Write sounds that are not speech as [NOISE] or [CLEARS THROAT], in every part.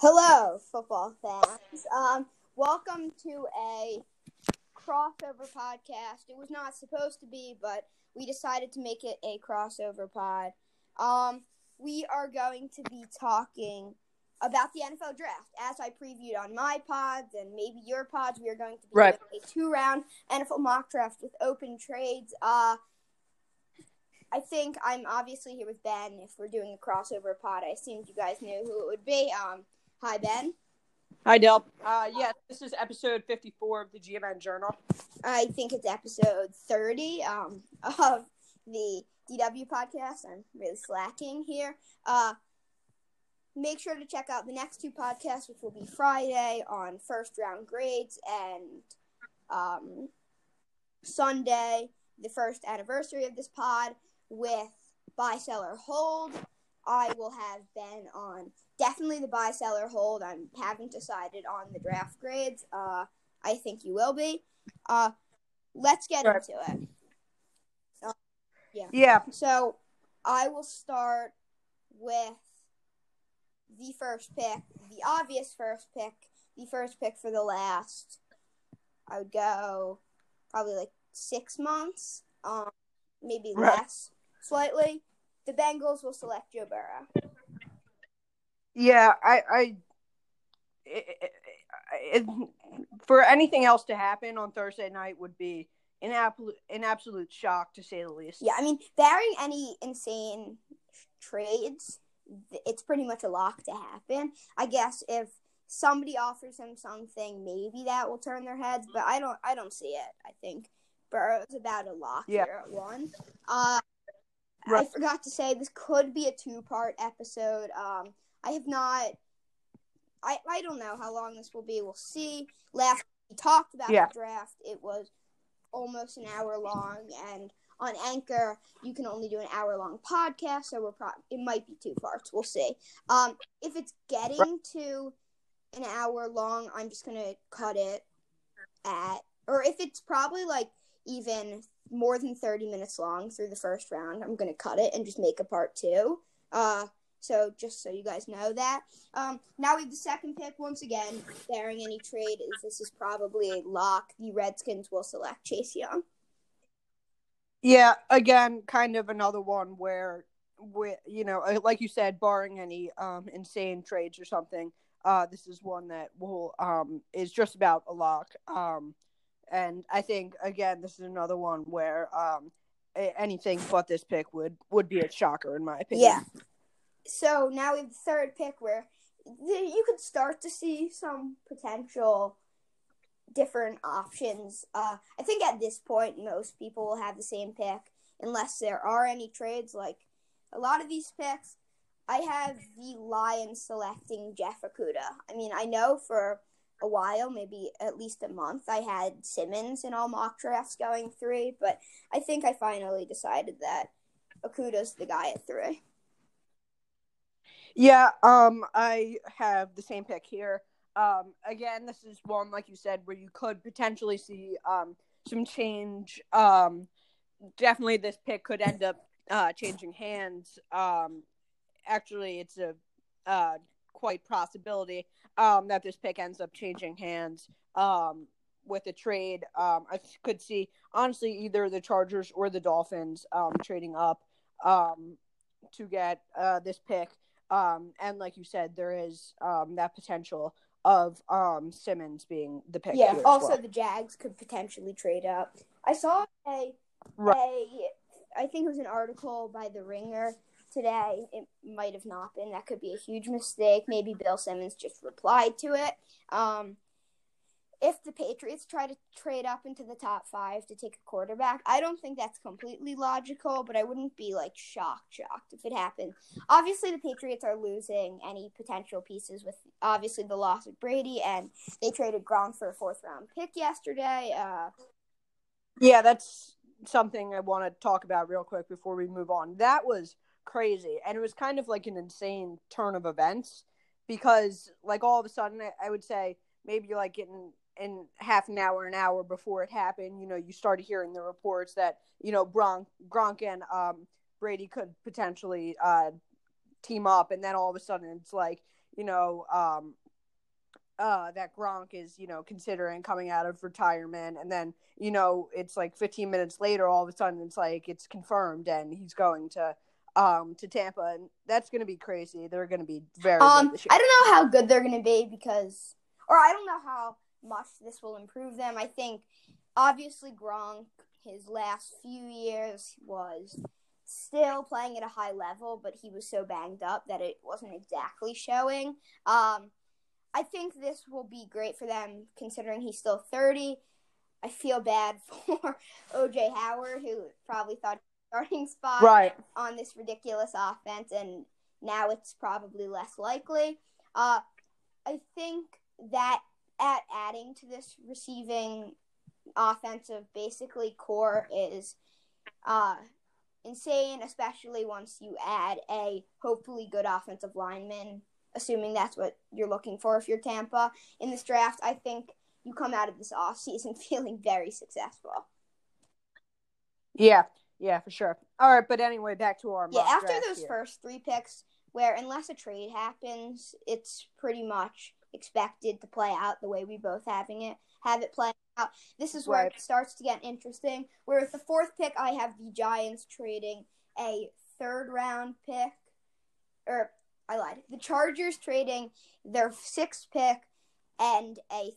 Hello, football fans. Um, welcome to a crossover podcast. It was not supposed to be, but we decided to make it a crossover pod. Um, we are going to be talking about the NFL draft. As I previewed on my pods and maybe your pods, we are going to be Right. doing a two round NFL mock draft with open trades. Uh, I think I'm obviously here with Ben. If we're doing a crossover pod, I assumed you guys knew who it would be. Um, hi Ben. Hi, Del. Uh, yeah, this is episode 54 of the GMN Journal. I think it's episode 30 um, [LAUGHS] of the DW podcast. I'm really slacking here. Uh, make sure to check out the next two podcasts, which will be Friday on first round grades and um, Sunday, the first anniversary of this pod with buy, seller, hold. I will have Ben on definitely the buy, seller, hold. I haven't decided on the draft grades. Uh, I think you will be. Uh, let's get Right. into it. Yeah, So I will start with the first pick, the obvious first pick, the first pick for the last. I would go probably like six months, um, maybe Right. less, slightly. The Bengals will select Joe Burrow. Yeah, I, I, it, it, for anything else to happen on Thursday night would be an absolute, an absolute shock to say the least. Yeah, I mean, barring any insane trades, it's pretty much a lock to happen. I guess if somebody offers him something, maybe that will turn their heads, but I don't. I don't see it. I think Burrow's about a lock Yeah. here at one. Uh, I forgot to say this could be a two-part episode. Um, I have not. I I don't know how long this will be. We'll see. Last we talked about Yeah. the draft, it was almost an hour long, and on Anchor, you can only do an hour long podcast, so we're pro- it might be two parts. We'll see. Um, if it's getting to an hour long, I'm just gonna cut it at, or if it's probably like even more than 30 minutes long through the first round, I'm gonna cut it and just make a part two. Uh, so just so you guys know that. Um, now we have the second pick once again, bearing any trade. Is this is probably a lock. The Redskins will select Chase Young. Yeah, again, kind of another one where, we, you know, uh, like you said, barring any um, insane trades or something, uh, this is one that will um, is just about a lock. Um, and I think again, this is another one where um, anything but this pick would would be a shocker in my opinion. Yeah. So now we have the third pick where you could start to see some potential different options. Uh, I think at this point, most people will have the same pick unless there are any trades. Like a lot of these picks, I have the Lions selecting Jeff Okudah. I mean, I know for a while, maybe at least a month, I had Simmons in all mock drafts going three, but I think I finally decided that Okudah's the guy at three. Yeah, um, I have the same pick here. Um, again, this is one like you said where you could potentially see um some change. Um, definitely this pick could end up uh changing hands. Um, actually, it's a uh quite possibility um that this pick ends up changing hands. Um, with a trade, um, I could see honestly either the Chargers or the Dolphins um trading up um to get uh this pick. Um, and like you said, there is um, that potential of um, Simmons being the pick. Yeah. Also, well. the Jags could potentially trade up. I saw a Right. a I think it was an article by the Ringer today. It might have not been. That could be a huge mistake. Maybe Bill Simmons just replied to it. Um, if the Patriots try to trade up into the top five to take a quarterback, I don't think that's completely logical, but I wouldn't be like shocked, shocked if it happened. Obviously, the Patriots are losing any potential pieces with obviously the loss of Brady, and they traded Gronk for a fourth round pick yesterday. Uh, Yeah, that's something I want to talk about real quick before we move on. That was crazy, and it was kind of like an insane turn of events because, like, all of a sudden, I, I would say maybe like in in half an hour, an hour before it happened, you know, you started hearing the reports that you know Gronk, Gronk and um, Brady could potentially uh, team up, and then all of a sudden it's like you know, um, uh, that Gronk is, you know, considering coming out of retirement, and then, you know, it's like 15 minutes later, all of a sudden, it's like it's confirmed, and he's going to, um, to Tampa, and that's going to be crazy. They're going to be very. Um, good this year. I don't know how good they're going to be because, or I don't know how much this will improve them. I think, obviously, Gronk, his last few years was still playing at a high level, but he was so banged up that it wasn't exactly showing. Um, I think this will be great for them considering he's still 30. I feel bad [LAUGHS] for OJ Howard, who probably thought starting spot right. on this ridiculous offense, and now it's probably less likely. Uh, I think that at adding to this receiving offensive basically core is uh, insane, especially once you add a hopefully good offensive lineman, assuming that's what you're looking for if you're Tampa in this draft. I think you come out of this offseason [LAUGHS] feeling very successful. Yeah, yeah, for sure. All right, but anyway, back to our Yeah, after those here. first three picks, where unless a trade happens, it's pretty much expected to play out the way we both having it have it play out. This is where Right. it starts to get interesting. Where with the fourth pick, I have the Giants trading a third round pick, or I lied. The Chargers trading their sixth pick and a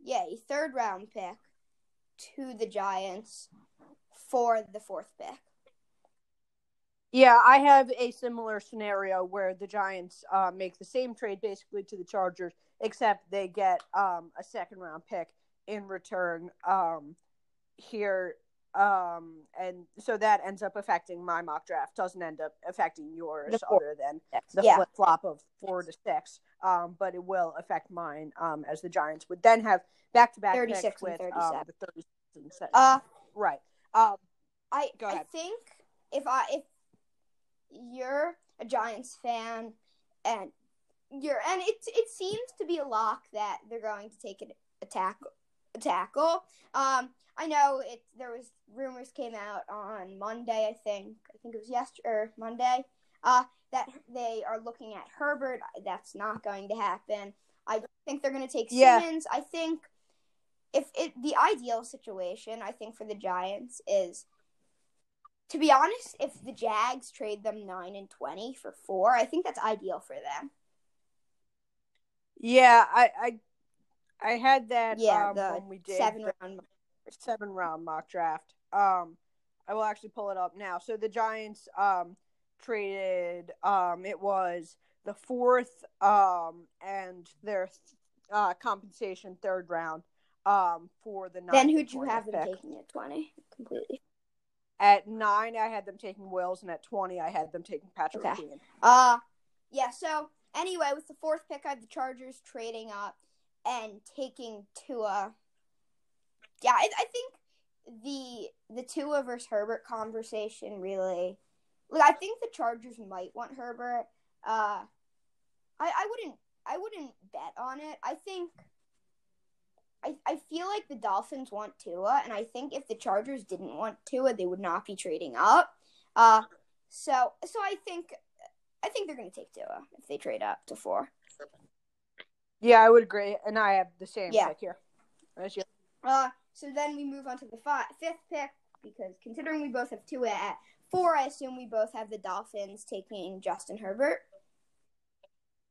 yeah a third round pick to the Giants for the fourth pick. Yeah, I have a similar scenario where the Giants uh, make the same trade basically to the Chargers, except they get um, a second round pick in return um, here. Um, and so that ends up affecting my mock draft. Doesn't end up affecting yours, other than the yeah. flip flop of four to six. Um, but it will affect mine, um, as the Giants would then have back to back 36 picks and with um, 37. the 36 and Uh, right. Um, I Go I think if I if you're a Giants fan and you're and it it seems to be a lock that they're going to take a, a tackle a tackle. Um, I know it. There was rumors came out on Monday. I think I think it was yesterday or Monday. Uh, that they are looking at Herbert. That's not going to happen. I don't think they're going to take Yeah. Simmons. I think if it the ideal situation, I think for the Giants is to be honest, if the Jags trade them nine and twenty for four, I think that's ideal for them. Yeah, I I, I had that Yeah, um, the when we did seven round. seven round mock draft. Um, I will actually pull it up now. So the Giants um traded um it was the fourth um and their uh compensation third round um for the Then who'd you have them pick. taking at twenty completely? At nine, I had them taking Wills, and at twenty, I had them taking Patrick Okay. Queen. Uh yeah. So anyway, with the fourth pick, I have the Chargers trading up and taking Tua. Yeah, I, I think the the Tua versus Herbert conversation really. Like, I think the Chargers might want Herbert. Uh, I I wouldn't I wouldn't bet on it. I think. I, I feel like the Dolphins want Tua, and I think if the Chargers didn't want Tua, they would not be trading up. Uh, so so I think I think they're going to take Tua if they trade up to four. Yeah, I would agree, and I have the same Yeah. pick here. As you. Uh, so then we move on to the fi- fifth pick because considering we both have Tua at four, I assume we both have the Dolphins taking Justin Herbert.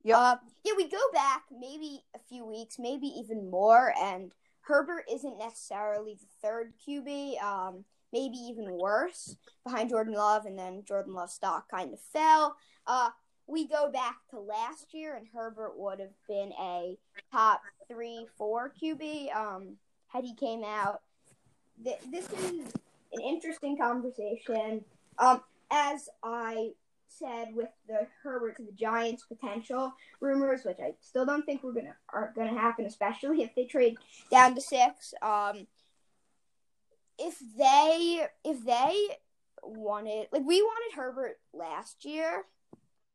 Yep. Uh, yeah, we go back maybe a few weeks, maybe even more, and Herbert isn't necessarily the third QB. Um, maybe even worse behind Jordan Love, and then Jordan Love's stock kind of fell. Uh, we go back to last year, and Herbert would have been a top three, four QB um, had he came out. Th- this is an interesting conversation. Um, as I said with the Herbert to the Giants potential rumors, which I still don't think we're gonna are gonna happen, especially if they trade down to six. Um, if they if they wanted like we wanted Herbert last year.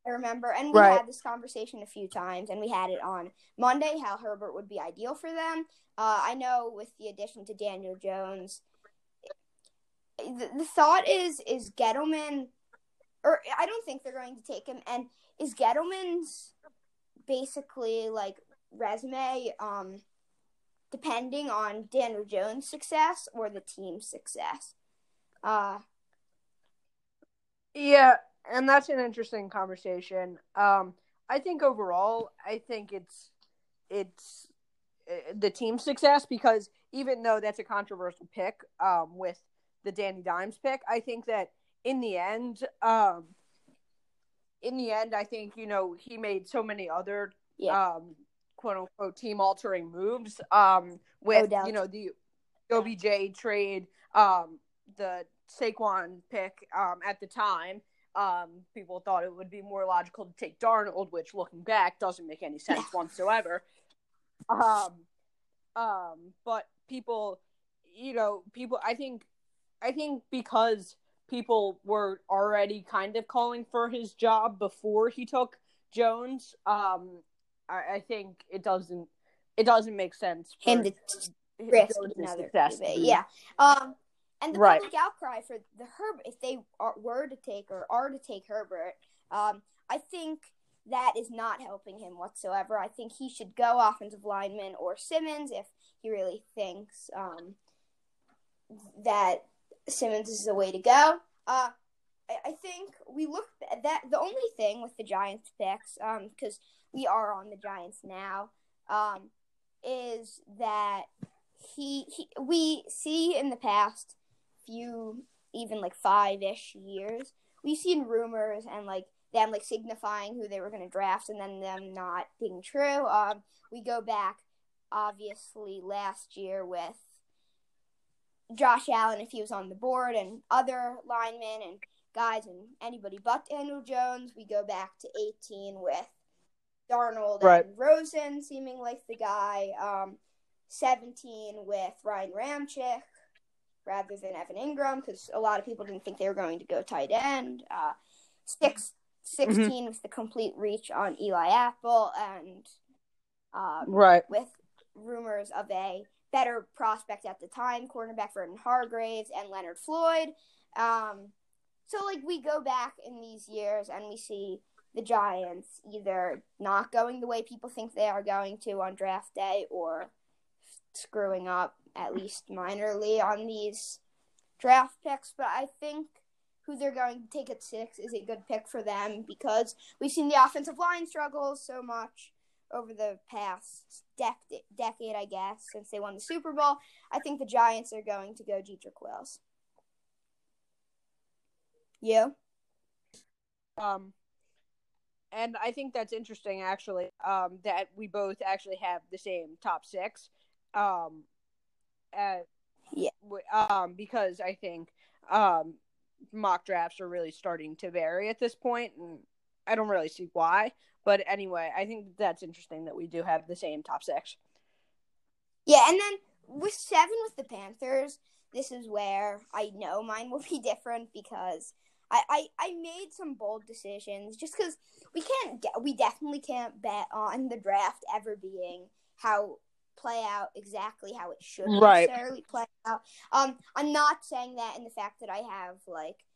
I remember, and we Right. had this conversation a few times, and we had it on Monday how Herbert would be ideal for them. Uh, I know with the addition to Daniel Jones, the, the thought is is Gettleman, or I don't think they're going to take him, and is Gettleman's basically like resume, um, depending on Daniel Jones' success or the team's success. Uh, Yeah, and that's an interesting conversation. Um, I think overall, I think it's it's uh, the team's success because even though that's a controversial pick um, with the Danny Dimes pick, I think that in the end, um, in the end, I think you know he made so many other Yeah. um, quote unquote team altering moves um, with Odell. you know the OBJ trade, um, the Saquon pick um, at the time. Um, people thought it would be more logical to take Darnold, which looking back doesn't make any sense [LAUGHS] whatsoever. Um, um, but people, you know, people. I think, I think because people were already kind of calling for his job before he took Jones. Um, I, I think it doesn't. It doesn't make sense. For him to risk another success. Yeah. Um, and the Right. public outcry for the Herbert, if they are, were to take or are to take Herbert, um, I think that is not helping him whatsoever. I think he should go offensive lineman or Simmons if he really thinks um, that Simmons is the way to go. Uh, I, I think we look at that. The only thing with the Giants picks, um, because we are on the Giants now, um, is that he, he we see in the past few even like five ish years we've seen rumors and like them like signifying who they were going to draft and then them not being true um we go back obviously last year with Josh Allen if he was on the board and other linemen and guys and anybody but Daniel Jones we go back to 18 with Darnold Right. and Rosen seeming like the guy um 17 with Ryan Ramczyk rather than Evan Engram because a lot of people didn't think they were going to go tight end. Uh, six, 16 with the complete reach on Eli Apple and um, Right. with rumors of a better prospect at the time, cornerback Vernon Hargreaves and Leonard Floyd. Um, so like we go back in these years and we see the Giants either not going the way people think they are going to on draft day or screwing up at least minorly on these draft picks. But I think who they're going to take at six is a good pick for them because we've seen the offensive line struggles so much over the past dec- decade, I guess, since they won the Super Bowl. I think the Giants are going to go Jedrick Wills. You? Um, and I think that's interesting, actually, um, that we both actually have the same top six. Um, at, Yeah. Um, because I think um, mock drafts are really starting to vary at this point, and I don't really see why. But anyway, I think that's interesting that we do have the same top six. Yeah, and then with seven with the Panthers, this is where I know mine will be [LAUGHS] different because I, I, I made some bold decisions just because we can't get we definitely can't bet on the draft ever being how play out exactly how it should Right. necessarily play out. Um, I'm not saying that in the fact that I have like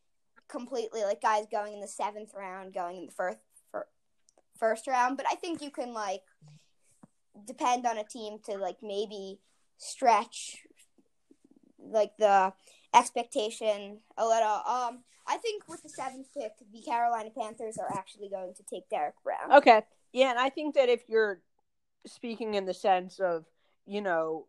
completely like guys going in the seventh round, going in the first fir- first round, but I think you can like depend on a team to like maybe stretch like the expectation a little. Um, I think with the seventh pick, the Carolina Panthers are actually going to take Derrick Brown. Okay. Yeah, and I think that if you're speaking in the sense of, you know,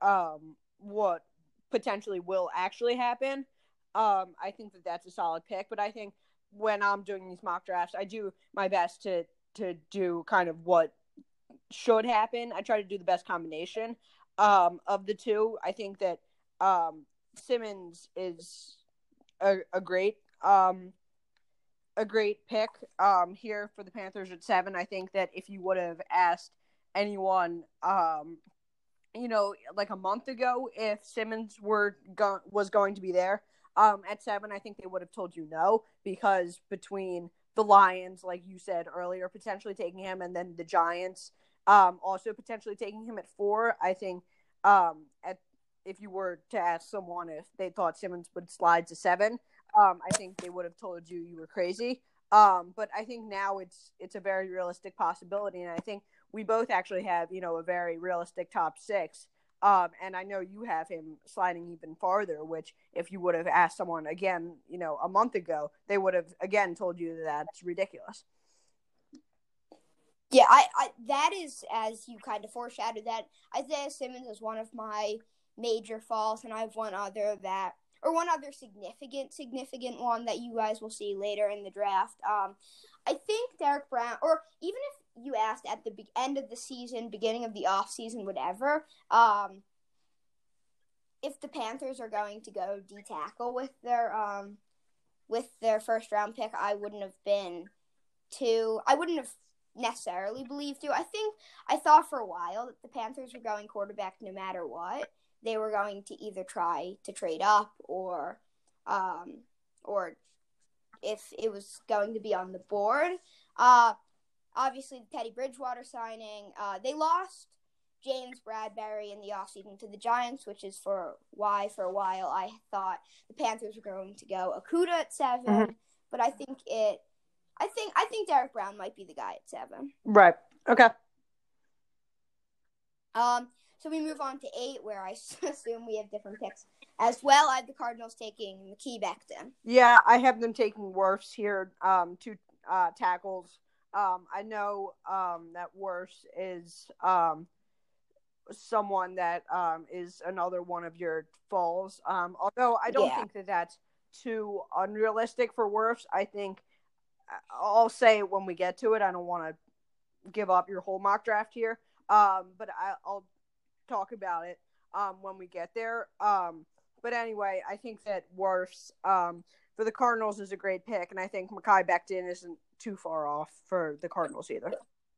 um, what potentially will actually happen, um, I think that that's a solid pick. But I think when I'm doing these mock drafts, I do my best to to do kind of what should happen. I try to do the best combination um, of the two. I think that um, Simmons is a, a great um, a great pick um, here for the Panthers at seven. I think that if you would have asked anyone, um, you know, like a month ago, if Simmons were go- was going to be there um, at seven, I think they would have told you no because between the Lions, like you said earlier, potentially taking him, and then the Giants um, also potentially taking him at four, I think um, at if you were to ask someone if they thought Simmons would slide to seven, um, I think they would have told you you were crazy. Um, but I think now it's it's a very realistic possibility, and I think we both actually have you know a very realistic top six. Um, and I know you have him sliding even farther, which if you would have asked someone again, you know, a month ago, they would have again told you that that's ridiculous. Yeah, I, I that is as you kind of foreshadowed that Isaiah Simmons is one of my major falls, and I have one other that or one other significant significant one that you guys will see later in the draft. Um, I think Derrick Brown, or even if you asked at the be- end of the season, beginning of the off season, whatever. Um, if the Panthers are going to go D tackle with their um with their first round pick, I wouldn't have been too. I wouldn't have necessarily believed to. I think I thought for a while that the Panthers were going quarterback no matter what. They were going to either try to trade up or um or if it was going to be on the board. Uh obviously the Teddy Bridgewater signing. Uh, they lost James Bradberry in the offseason to the Giants, which is for why for a while I thought the Panthers were going to go Okudah at 7 mm-hmm. but I think it. I think I think Derrick Brown might be the guy at seven. Right. Okay. Um. So we move on to eight, where I [LAUGHS] assume we have different picks as well. I have the Cardinals taking Mekhi Becton. Yeah, I have them taking Wirfs here. Um, two uh, tackles um, I know um, that Wirfs is um, someone that um, is another one of your falls. Um, although I don't yeah. think that that's too unrealistic for Wirfs. I think I'll say when we get to it. I don't want to give up your whole mock draft here, um, but I, will talk about it um, when we get there. Um, but anyway, I think that Wirfs um, for the Cardinals is a great pick, and I think Mekhi Becton isn't too far off for the Cardinals either.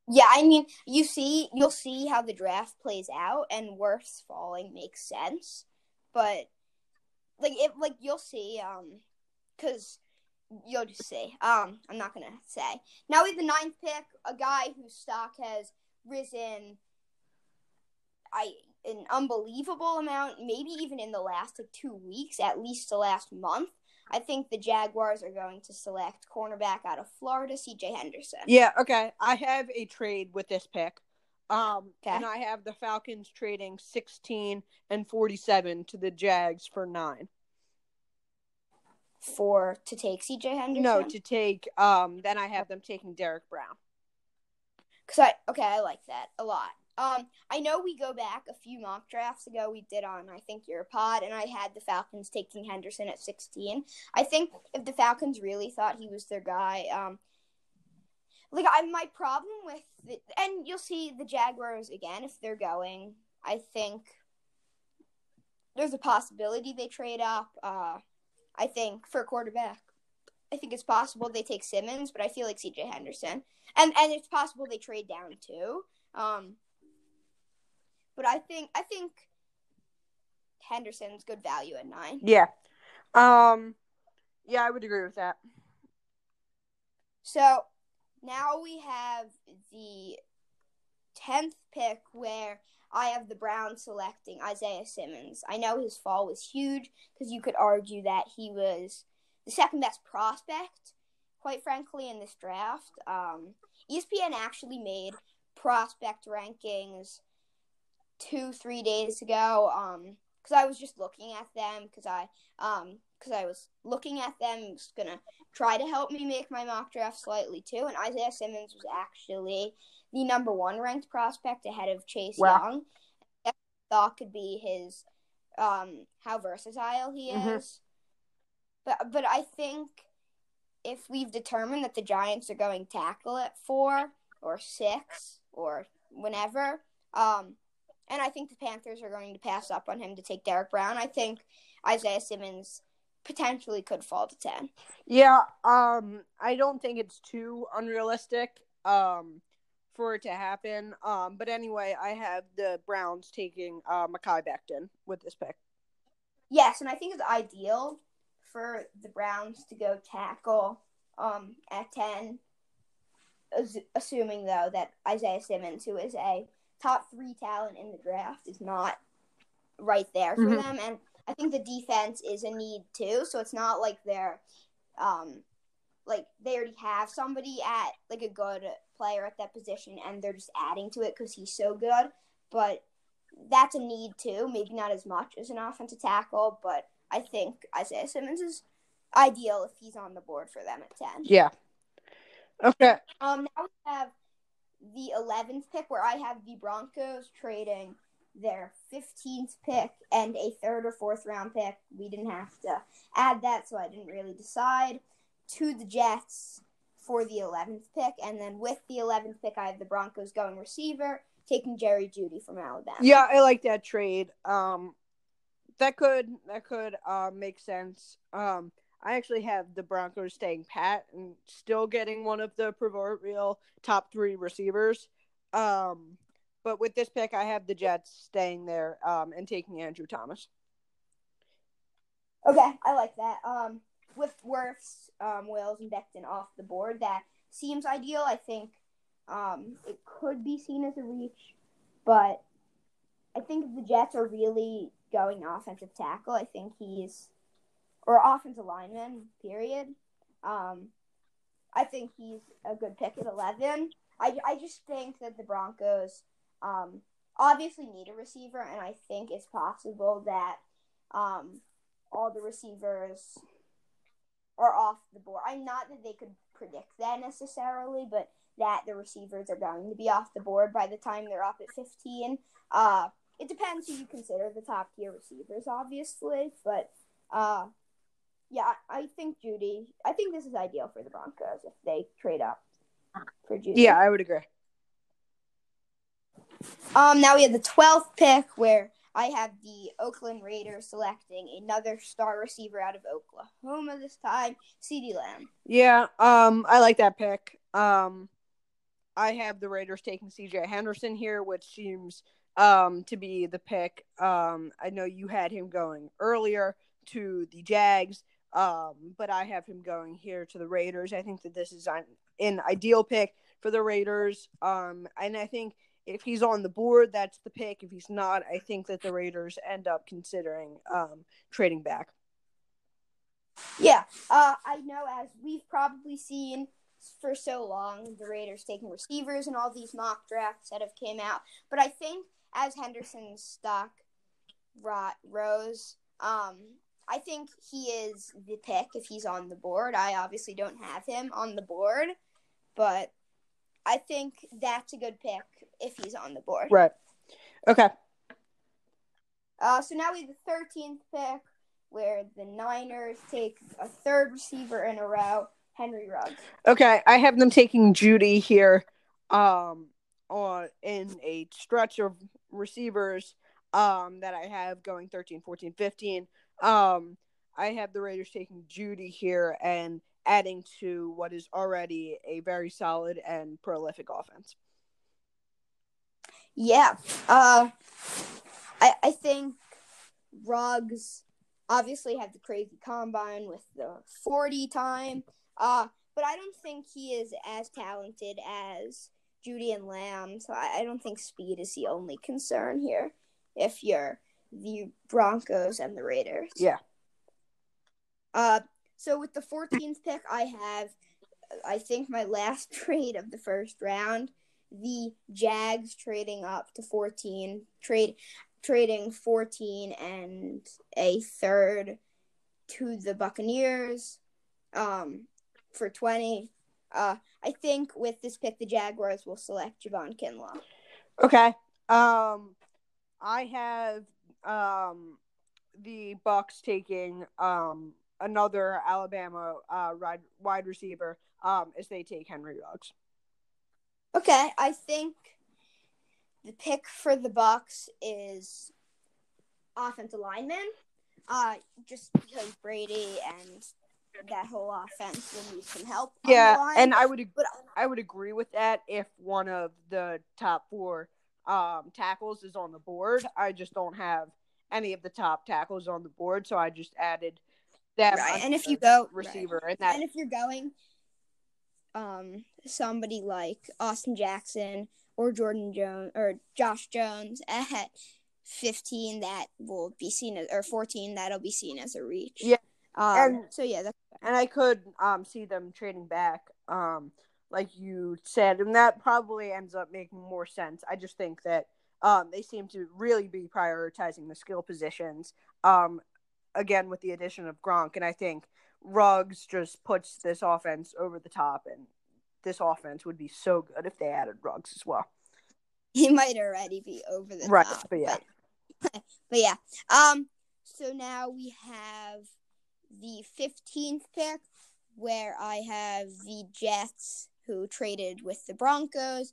Yeah, I mean, you see, you'll see how the draft plays out, and Wirfs falling makes sense, but like it, like you'll see, um, because you'll just see. Um, I'm not gonna say. Now we have the ninth pick, a guy whose stock has risen, I an unbelievable amount, maybe even in the last like two weeks, at least the last month. I think the Jaguars are going to select cornerback out of Florida, CJ Henderson. Yeah, okay. I have a trade with this pick. Um, okay. and I have the Falcons trading 16 and 47 to the Jags for 9. For to take CJ Henderson? No, to take um then I have them taking Derrick Brown. Cuz I okay, I like that a lot. Um, I know we go back a few mock drafts ago. We did on I think your pod, and I had the Falcons taking Henderson at 16. I think if the Falcons really thought he was their guy, um, like I my problem with the, and you'll see the Jaguars again if they're going. I think there's a possibility they trade up. Uh, I think for a quarterback. I think it's possible they take Simmons, but I feel like CJ Henderson, and and it's possible they trade down too. Um, but I think I think Henderson's good value at nine. Yeah. Um yeah, I would agree with that. So now we have the tenth pick where I have the Browns selecting Isaiah Simmons. I know his fall was huge because you could argue that he was the second best prospect, quite frankly, in this draft. Um, ESPN actually made prospect rankings two three days ago um because i was just looking at them because i um because i was looking at them was gonna try to help me make my mock draft slightly too and isaiah simmons was actually the number one ranked prospect ahead of chase wow. young I thought could be his um how versatile he mm-hmm. is but but i think if we've determined that the giants are going tackle at four or six or whenever um and I think the Panthers are going to pass up on him to take Derrick Brown. I think Isaiah Simmons potentially could fall to 10. Yeah, um I don't think it's too unrealistic um for it to happen. Um but anyway, I have the Browns taking uh Mekhi Becton with this pick. Yes, and I think it's ideal for the Browns to go tackle um at 10 assuming though that Isaiah Simmons who is a top three talent in the draft is not right there for mm-hmm. them. And I think the defense is a need too. So it's not like they're, um, like they already have somebody at like a good player at that position, and they're just adding to it because he's so good. But that's a need too. Maybe not as much as an offensive tackle, but I think Isaiah Simmons is ideal if he's on the board for them at ten. Yeah. Okay. Um, now we have the eleventh pick, where I have the Broncos trading their fifteenth pick and a third or fourth round pick. We didn't have to add that, so I didn't really decide. To the Jets for the eleventh pick, and then with the eleventh pick, I have the Broncos going receiver, taking Jerry Jeudy from Alabama. Yeah, I like that trade. Um, that could that could uh, make sense. Um, I actually have the Broncos staying pat and still getting one of the proverbial top three receivers. Um, but with this pick, I have the Jets staying there um, and taking Andrew Thomas. Okay, I like that. Um, with Wirfs, um, Wills, and Becton off the board, that seems ideal. I think um, it could be seen as a reach, but I think the Jets are really going offensive tackle, I think he's or offensive lineman. Period. Um, I think he's a good pick at eleven. I, I just think that the Broncos um, obviously need a receiver, and I think it's possible that um, all the receivers are off the board. I'm not that they could predict that necessarily, but that the receivers are going to be off the board by the time they're up at 15. Uh, it depends who you consider the top tier receivers, obviously, but uh, yeah, I think Jeudy. I think this is ideal for the Broncos if they trade up for Jeudy. Yeah, I would agree. Um, now we have the 12th pick where I have the Oakland Raiders selecting another star receiver out of Oklahoma this time, CeeDee Lamb. Yeah, um, I like that pick. Um, I have the Raiders taking CJ Henderson here, which seems um to be the pick. Um, I know you had him going earlier to the Jags, um, but I have him going here to the Raiders. I think that this is an, an ideal pick for the Raiders. Um, and I think if he's on the board, that's the pick. If he's not, I think that the Raiders end up considering um, trading back. Yeah, uh, I know as we've probably seen for so long, the Raiders taking receivers and all these mock drafts that have came out. But I think as Henderson's stock rot rose, um, I think he is the pick if he's on the board. I obviously don't have him on the board, but I think that's a good pick if he's on the board. Right. Okay. Uh, so now we have the 13th pick, where the Niners take a third receiver in a row, Henry Ruggs. Okay, I have them taking Jeudy here, um, on in a stretch of receivers, um, that I have going 13, 14, 15. Um, I have the Raiders taking Jeudy here and adding to what is already a very solid and prolific offense. Yeah. Uh, I I think Ruggs obviously had the crazy combine with the 40 time. Uh, but I don't think he is as talented as Jeudy and Lamb. So I, I don't think speed is the only concern here if you're the Broncos and the Raiders. Yeah. Uh, so with the 14th pick, I have, I think, my last [LAUGHS] trade of the first round. The Jags trading up to 14, trade trading 14 and a third to the Buccaneers um, for 20. Uh, I think with this pick, the Jaguars will select Javon Kinlaw. Okay. Um, I have um the Bucs taking um another Alabama uh wide wide receiver um as they take Henry Ruggs. Okay, I think the pick for the Bucs is offensive lineman. Uh, just because Brady and that whole offense will need some help. Yeah, and I would but, I would agree with that if one of the top four um, tackles is on the board. I just don't have any of the top tackles on the board, so I just added that. Right, and if you go receiver, right. and that, and if you're going, um, somebody like Austin Jackson or Jordan Jones or Josh Jones at 15 that will be seen as or 14 that'll be seen as a reach. Yeah. Um, And- so yeah, that's and I could um see them trading back, um, like you said, and that probably ends up making more sense. I just think that um they seem to really be prioritizing the skill positions. Um, again with the addition of Gronk, and I think Ruggs just puts this offense over the top, and this offense would be so good if they added Ruggs as well. he might already be over the Right, top. but yeah. but, [LAUGHS] but yeah. Um. So now we have the fifteenth pick, where I have the Jets, who traded with the Broncos,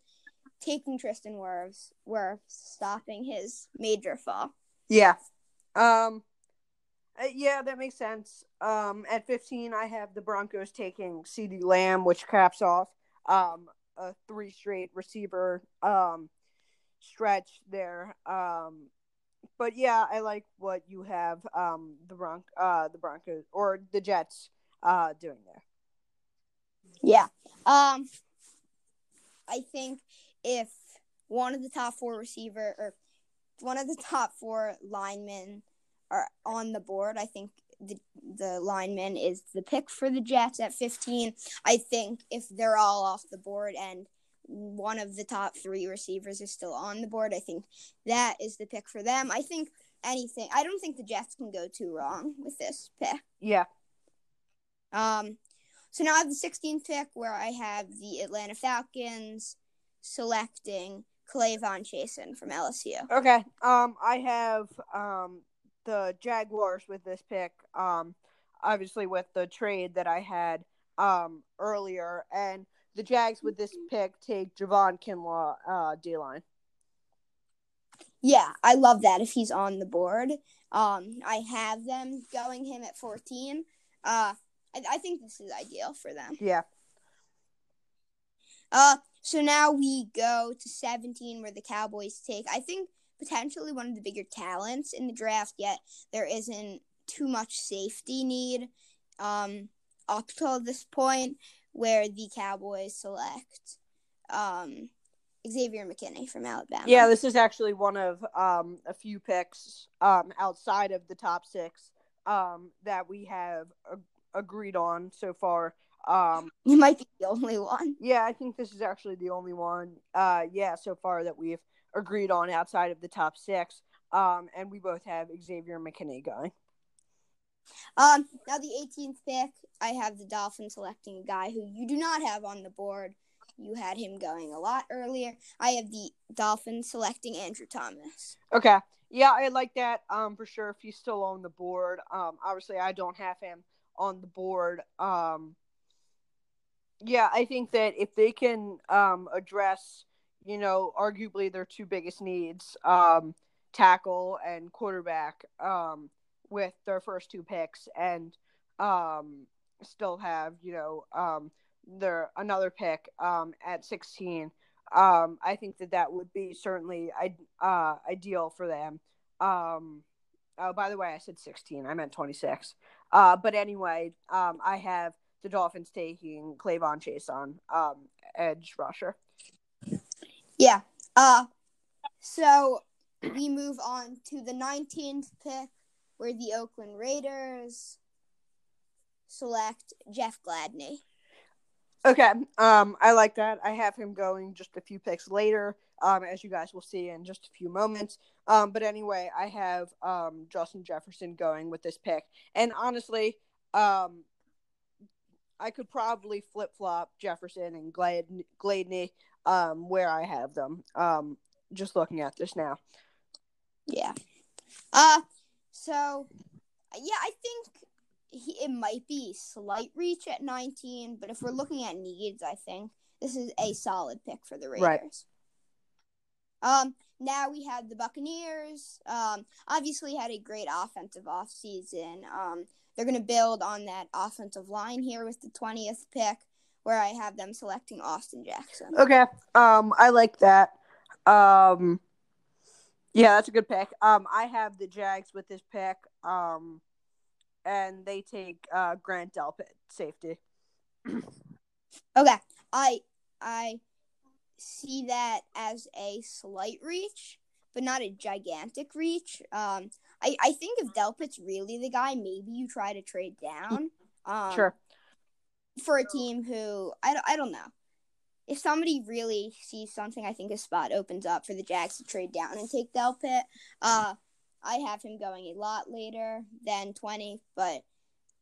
taking Tristan Wirfs, Wirfs, stopping his major fall. Yeah. Um uh, yeah, that makes sense. Um at 15 I have the Broncos taking CeeDee Lamb which caps off um a three straight receiver um stretch there. Um but yeah, I like what you have um the Bronc uh the Broncos or the Jets uh doing there. Yeah. Um. I think if one of the top four receiver or one of the top four linemen are on the board, I think the the lineman is the pick for the Jets at 15. I think if they're all off the board and one of the top three receivers is still on the board, I think that is the pick for them. I think anything. I don't think the Jets can go too wrong with this pick. Yeah. Um, so now I have the 16th pick where I have the Atlanta Falcons selecting K'Lavon Chaisson from LSU. Okay. Um, I have um the Jaguars with this pick. Um, obviously with the trade that I had um earlier, and the Jags with this pick take Javon Kinlaw, uh, D line. Yeah, I love that if he's on the board. Um, I have them going him at 14. Uh, I, I think this is ideal for them. Yeah. Uh, so now we go to 17 where the Cowboys take, I think, potentially one of the bigger talents in the draft, yet there isn't too much safety need um, up till this point where the Cowboys select um, Xavier McKinney from Alabama. Yeah, this is actually one of um a few picks um outside of the top six um that we have ag- agreed on so far. Um, You might be the only one. yeah, I think this is actually the only one. Uh, yeah, so far that we've agreed on outside of the top six. Um, and we both have Xavier McKinney going. Um, now the 18th pick, I have the Dolphins selecting a guy who you do not have on the board. You had him going a lot earlier. I have the Dolphins selecting Andrew Thomas. Okay. Yeah, I like that. Um, for sure. If he's still on the board. Um, obviously I don't have him on the board. Um, yeah, I think that if they can um address, you know, arguably their two biggest needs, um, tackle and quarterback, um, with their first two picks and um still have, you know, um their another pick um at 16 um i think that that would be certainly uh ideal for them um oh by the way i said 16 i meant 26 uh but anyway um i have the dolphins taking K'Lavon Chaisson um edge rusher Yeah. Uh, so we move on to the 19th pick, where the Oakland Raiders select Jeff Gladney. okay um i like that i have him going just a few picks later um as you guys will see in just a few moments um but anyway i have um justin jefferson going with this pick and honestly um I could probably flip flop Jefferson and Glad Gladney um where I have them. Um just looking at this now. Yeah. Uh, so yeah, I think he, it might be slight reach at 19, but if we're looking at needs, I think this is a solid pick for the Raiders. Right. Um, now we have the Buccaneers. Um, obviously had a great offensive offseason. Um, they're going to build on that offensive line here with the 20th pick, where I have them selecting Austin Jackson. Okay. Um I like that. Um yeah, that's a good pick. Um I have the Jags with this pick. Um and they take uh Grant Delpit safety. Okay, I I see that as a slight reach, but not a gigantic reach. Um, I, I think if Delpit's really the guy, maybe you try to trade down. [LAUGHS] Um, Sure. For a team who I, don't- I don't know. If somebody really sees something, I think a spot opens up for the Jags to trade down and take Delpit. Uh, I have him going a lot later than 20, but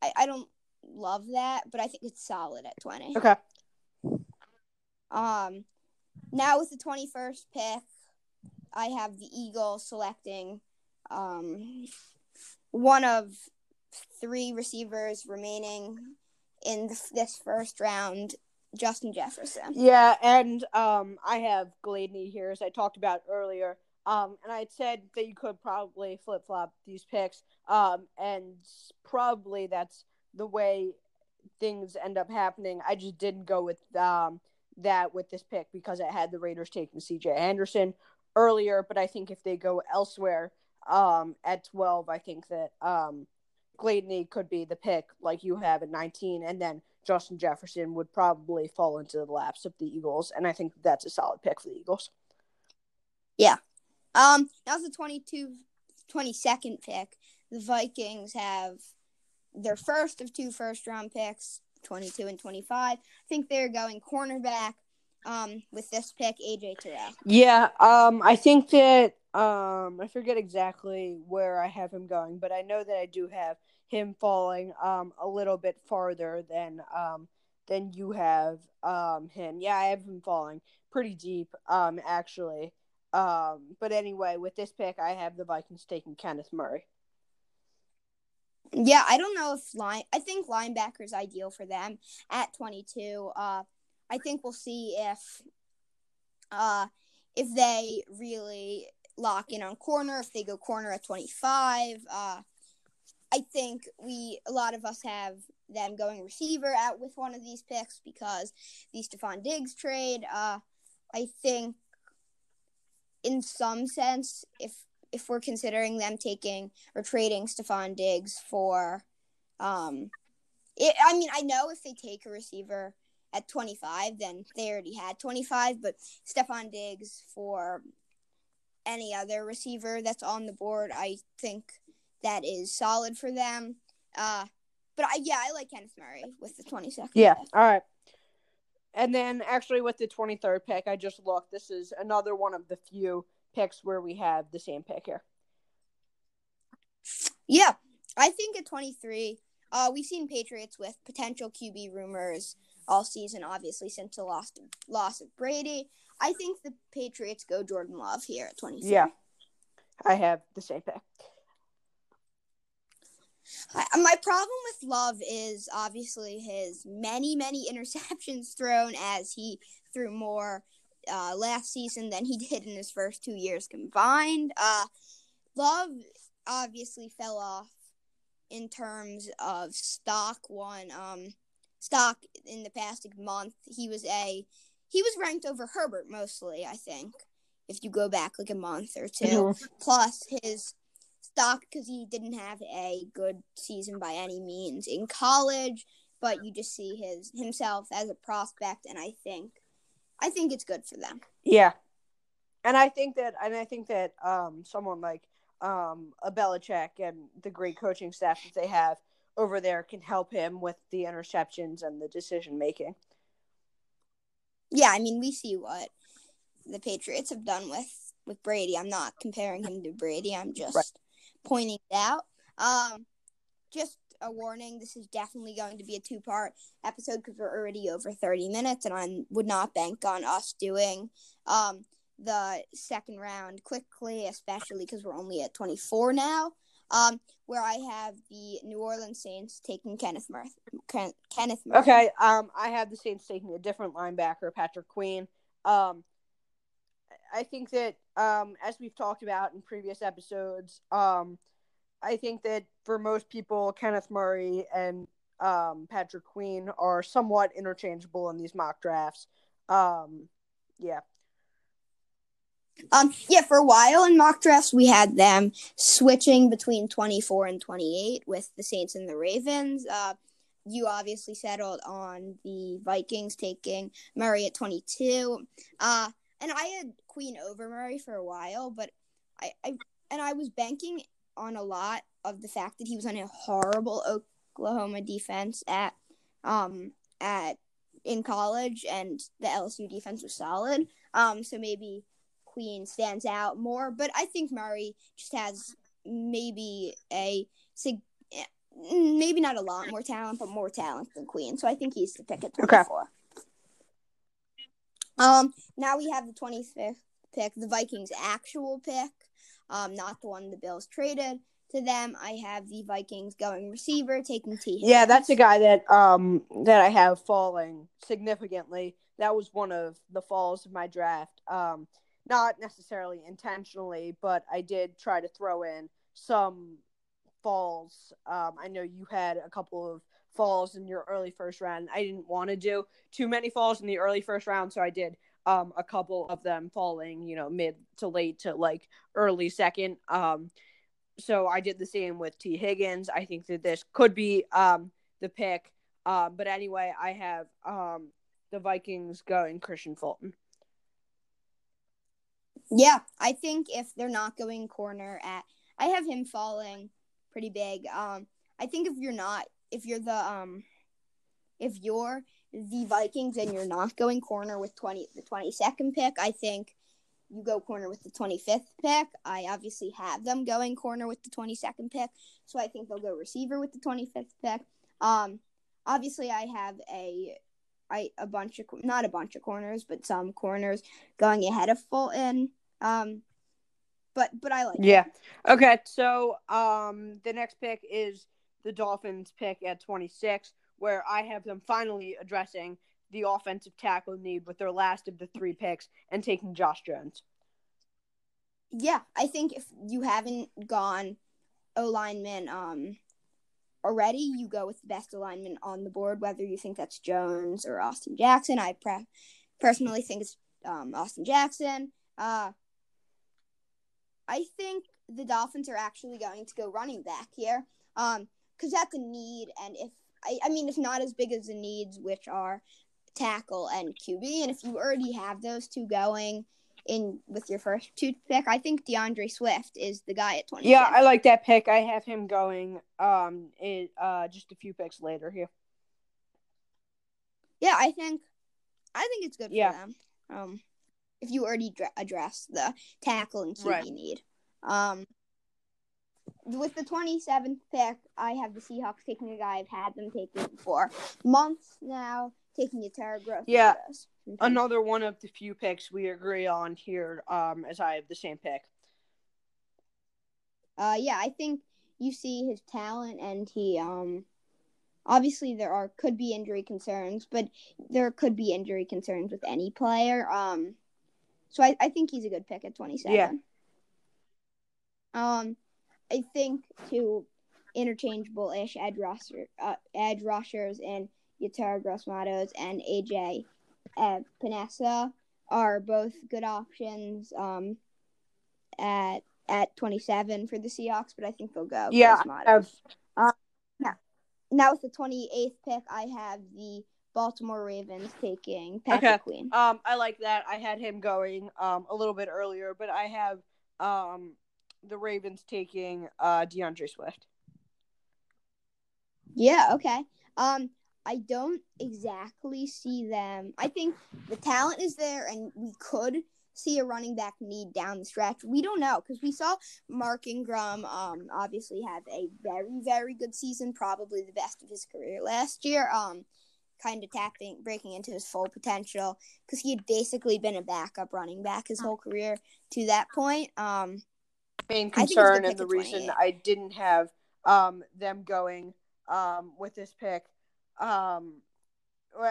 I, I don't love that, but I think it's solid at 20. Okay. Um, now with the 21st pick, I have the Eagles selecting um, one of three receivers remaining in this first round, Justin Jefferson. Yeah, and um, I have Gladney here, as I talked about earlier. Um, and I said that you could probably flip flop these picks. Um, and probably that's the way things end up happening. I just didn't go with um that with this pick because it had the Raiders taking C.J. Henderson earlier. But I think if they go elsewhere, um, at twelve, I think that um, Gladney could be the pick like you have at nineteen, and then Justin Jefferson would probably fall into the laps of the Eagles, and I think that's a solid pick for the Eagles. Yeah. Um, now the 22, 22nd pick. The Vikings have their first of two first round picks, 22 and 25. I think they're going cornerback um, with this pick, AJ Terrell. Yeah, um, I think that um, I forget exactly where I have him going, but I know that I do have him falling um a little bit farther than um than you have um him. Yeah, I have him falling pretty deep um actually. Um, but anyway, with this pick, I have the Vikings taking Kenneth Murray. Yeah, I don't know if line. I think linebacker is ideal for them at 22. Uh, I think we'll see if, uh, if they really lock in on corner. If they go corner at 25. Uh, I think we a lot of us have them going receiver out with one of these picks because the Stefon Diggs trade. Uh, I think, in some sense, if if we're considering them taking or trading Stefon Diggs for, um, it, I mean, I know if they take a receiver at 25, then they already had 25, but Stefon Diggs for any other receiver that's on the board, I think that is solid for them. Uh, but I, yeah, I like Kenneth Murray with the 22nd. Yeah. pick. All right. And then actually with the 23rd pick, I just looked. This is another one of the few picks where we have the same pick here. Yeah, I think at 23, uh, we've seen Patriots with potential QB rumors all season, obviously, since the loss, loss of Brady. I think the Patriots go Jordan Love here at 23. Yeah. I have the same pick. My problem with Love is obviously his many, many [LAUGHS] interceptions thrown as he threw more uh, last season than he [LAUGHS] did in his first two years combined. Uh, Love obviously fell off in terms of stock. One um, stock in the past month, he was a he was ranked over Herbert mostly. I think if you go back like a month or 2 Mhm. plus his stock because he didn't have a good season by any means in college, but you just see his himself as a prospect, and I think, I think it's good for them. Yeah. And I think that and I think that um someone like um a Belichick and the great coaching staff that they have over there can help him with the interceptions and the decision making. Yeah, I mean we see what the Patriots have done with with Brady. I'm not comparing him to Brady. I'm just Right. pointing it out. Um, just a warning: this is definitely going to be a two part episode because we're already over 30 minutes, and I would not bank on us doing um the second round quickly, especially because we're only at 24 now. Um, where I have the New Orleans Saints taking Kenneth Murray. Ken- Kenneth Murray. Okay, um I have the Saints taking a different linebacker, Patrick Queen. Um I think that um as we've talked about in previous episodes, um I think that for most people Kenneth Murray and um Patrick Queen are somewhat interchangeable in these mock drafts. Um yeah. Um, yeah, for a while in mock drafts, we had them switching between 24 and 28 with the Saints and the Ravens. Uh, you obviously settled on the Vikings taking Murray at 22. Uh, and I had Queen over Murray for a while, but I, I and I was banking on a lot of the fact that he was on a horrible Oklahoma defense at um at in college and the LSU defense was solid. Um so maybe Queen stands out more, but I think Murray just has maybe a maybe not a lot more talent, but more talent than Queen. So I think he's the pick at 24. Okay. Um, now we have the 25th pick, the Vikings' actual pick, um, not the one the Bills traded to them. I have the Vikings going receiver, taking T. Higgins. Yeah, that's a guy that um that I have falling significantly. That was one of the falls of my draft. Um, not necessarily intentionally, but I did try to throw in some falls. Um, I know you had a couple of falls in your early first round. I didn't want to do too many falls in the early first round, so I did um, a couple of them falling, you know, mid to late to like early second. Um, so I did the same with T. Higgins. I think that this could be um, the pick. Um, but anyway, I have um, the Vikings going Kristian Fulton. Yeah, I think if they're not going corner at, I have him falling pretty big. Um, I think if you're not, if you're the um, if you're the Vikings and you're not going corner with twenty the twenty second pick, I think you go corner with the twenty fifth pick. I obviously have them going corner with the twenty second pick, so I think they'll go receiver with the twenty fifth pick. Um, obviously I have a I a bunch of not a bunch of corners, but some corners going ahead of Fulton. Um, but but I like. Yeah. Okay. So um, the next pick is the Dolphins pick at 26, where I have them finally addressing the offensive tackle need with their last of the three picks and taking Josh Jones. Yeah, I think if you haven't gone O lineman um already, you go with the best alignment on the board, whether you think that's Jones or Austin Jackson. I pre- personally think it's um, Austin Jackson. Uh, I think the Dolphins are actually going to go running back here, um, because that's a need, and if I, I mean, it's not as big as the needs, which are tackle and QB, and if you already have those two going in with your first two pick, I think D'Andre Swift is the guy at twenty. Yeah, I like that pick. I have him going um in uh just a few picks later here. Yeah, I think, I think it's good for yeah. them. Um, if you already dra- address the tackle and QB right. need. Um, with the 27th pick, I have the Seahawks taking a guy I've had them taking for months now, taking Yetur Gross. Yeah, another one of the few picks we agree on here, um, as I have the same pick. Uh, yeah, I think you see his talent, and he, um, obviously there are could be injury concerns, but there could be injury concerns with any player. Um, so I, I think he's a good pick at 27. Yeah. Um, I think two interchangeable ish edge rusher, uh, edge rushers and Yetur Gross-Matos and AJ uh, Epenesa are both good options. Um, at at 27 for the Seahawks, but I think they'll go. Yeah. Uh, yeah. Now with the 28th pick, I have the Baltimore Ravens taking Patrick okay. Queen. Um, I like that. I had him going um a little bit earlier, but I have um the Ravens taking uh D'Andre Swift. Yeah. Okay. Um, I don't exactly see them. I think the talent is there, and we could see a running back need down the stretch. We don't know because we saw Mark Ingram um obviously have a very very good season, probably the best of his career last year. Um, kind of tapping, breaking into his full potential because he had basically been a backup running back his whole career to that point. Um, main concern and the reason I didn't have um them going um with this pick, um,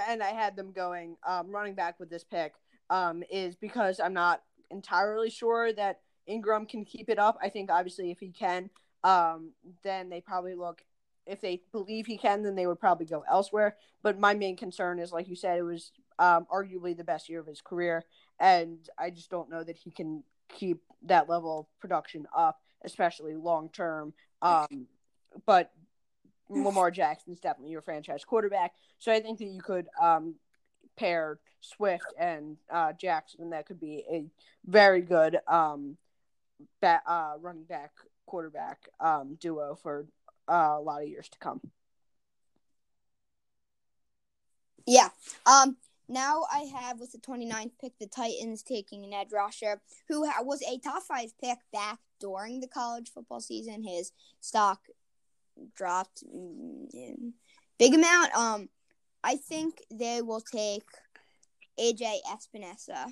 and I had them going um running back with this pick um is because I'm not entirely sure that Ingram can keep it up. I think obviously if he can, um, then they probably look if they believe he can, then they would probably go elsewhere. But my main concern is, like you said, it was um, arguably the best year of his career, and I just don't know that he can keep that level of production up, especially long term. Um, but Lamar Jackson is definitely your franchise quarterback, so I think that you could um, pair Swift and uh, Jackson, and that could be a very good um, ba- uh, running back quarterback um, duo for uh, a lot of years to come. Yeah. Um. Now I have with the 29th pick the Titans taking an edge rusher who was a top five pick back during the college football season. His stock dropped in big amount. Um, I think they will take AJ Espinosa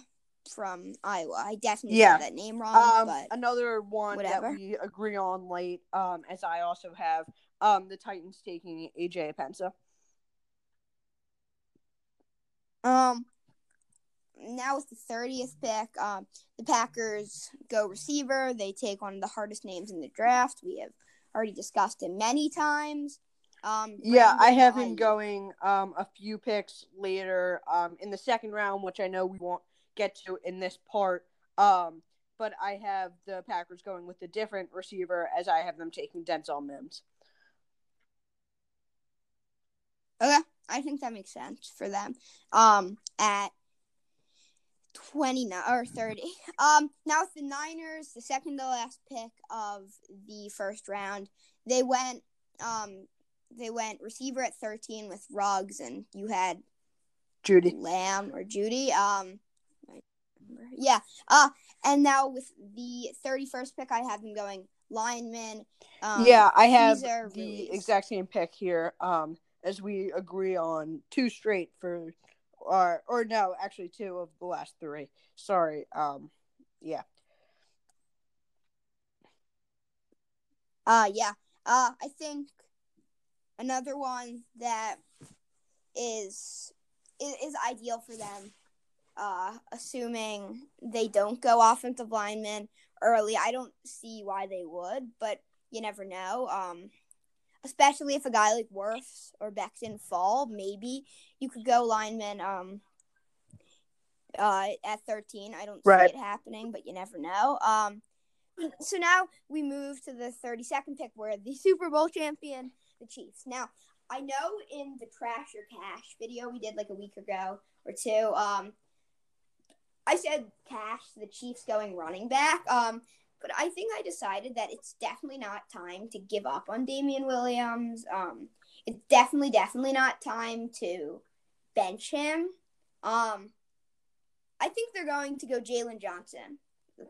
from Iowa. I definitely Yeah. that name wrong, Um, but another one whatever. that we agree on late, um, as I also have um, the Titans taking AJ Pensa. Um, now with the thirtieth pick, um, the Packers go receiver. They take one of the hardest names in the draft. We have already discussed him many times. Um, Yeah, I have him going um, a few picks later um, in the second round, which I know we won't get to in this part. Um, but I have the Packers going with a different receiver as I have them taking Denzel Mims. Okay, I think that makes sense for them. Um, at twenty nine or thirty. Um, now with the Niners, the second to last pick of the first round, they went um they went receiver at thirteen with Ruggs, and you had Jeudy. Lamb or Jeudy. Um, yeah. Uh, and now with the thirty-first pick, I have them going lineman. Um, yeah, I have Cesar the Ruiz. exact same pick here. Um, as we agree on two straight for, or or no, actually two of the last three. Sorry. Um, yeah. Uh, yeah. Uh, I think another one that is is, is ideal for them. Uh, assuming they don't go offensive lineman early, I don't see why they would, but you never know. Um, especially if a guy like Wirfs or Becton fall, maybe you could go lineman. Um, uh, at thirteen, I don't Right. see it happening, but you never know. Um, [CLEARS THROAT] so now we move to the 32nd pick where the Super Bowl champion, the Chiefs. Now, I know in the Trash or Cash video we did like a week ago or two, um, I said Cash, the Chiefs going running back. Um, but I think I decided that it's definitely not time to give up on Damien Williams. Um, it's definitely, definitely not time to bench him. Um, I think they're going to go Jaylon Johnson,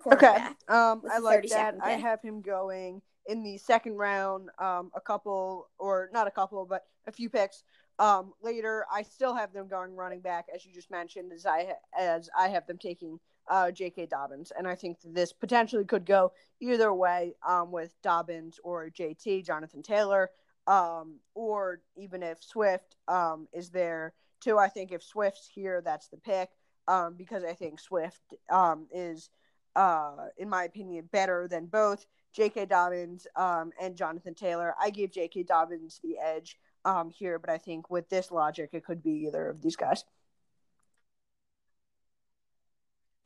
Okay. Um, I like 32nd that. I have him going in the second round. Um, a couple or not a couple, but a few picks. Um, later, I still have them going running back, as you just mentioned, as I as I have them taking uh, J.K. Dobbins, and I think this potentially could go either way. Um, with Dobbins or J.T. Jonathan Taylor, um, or even if Swift um is there too. I think if Swift's here, that's the pick. Um, because I think Swift um is uh, in my opinion, better than both J.K. Dobbins um, and Jonathan Taylor. I gave J.K. Dobbins the edge um, here, but I think with this logic, it could be either of these guys.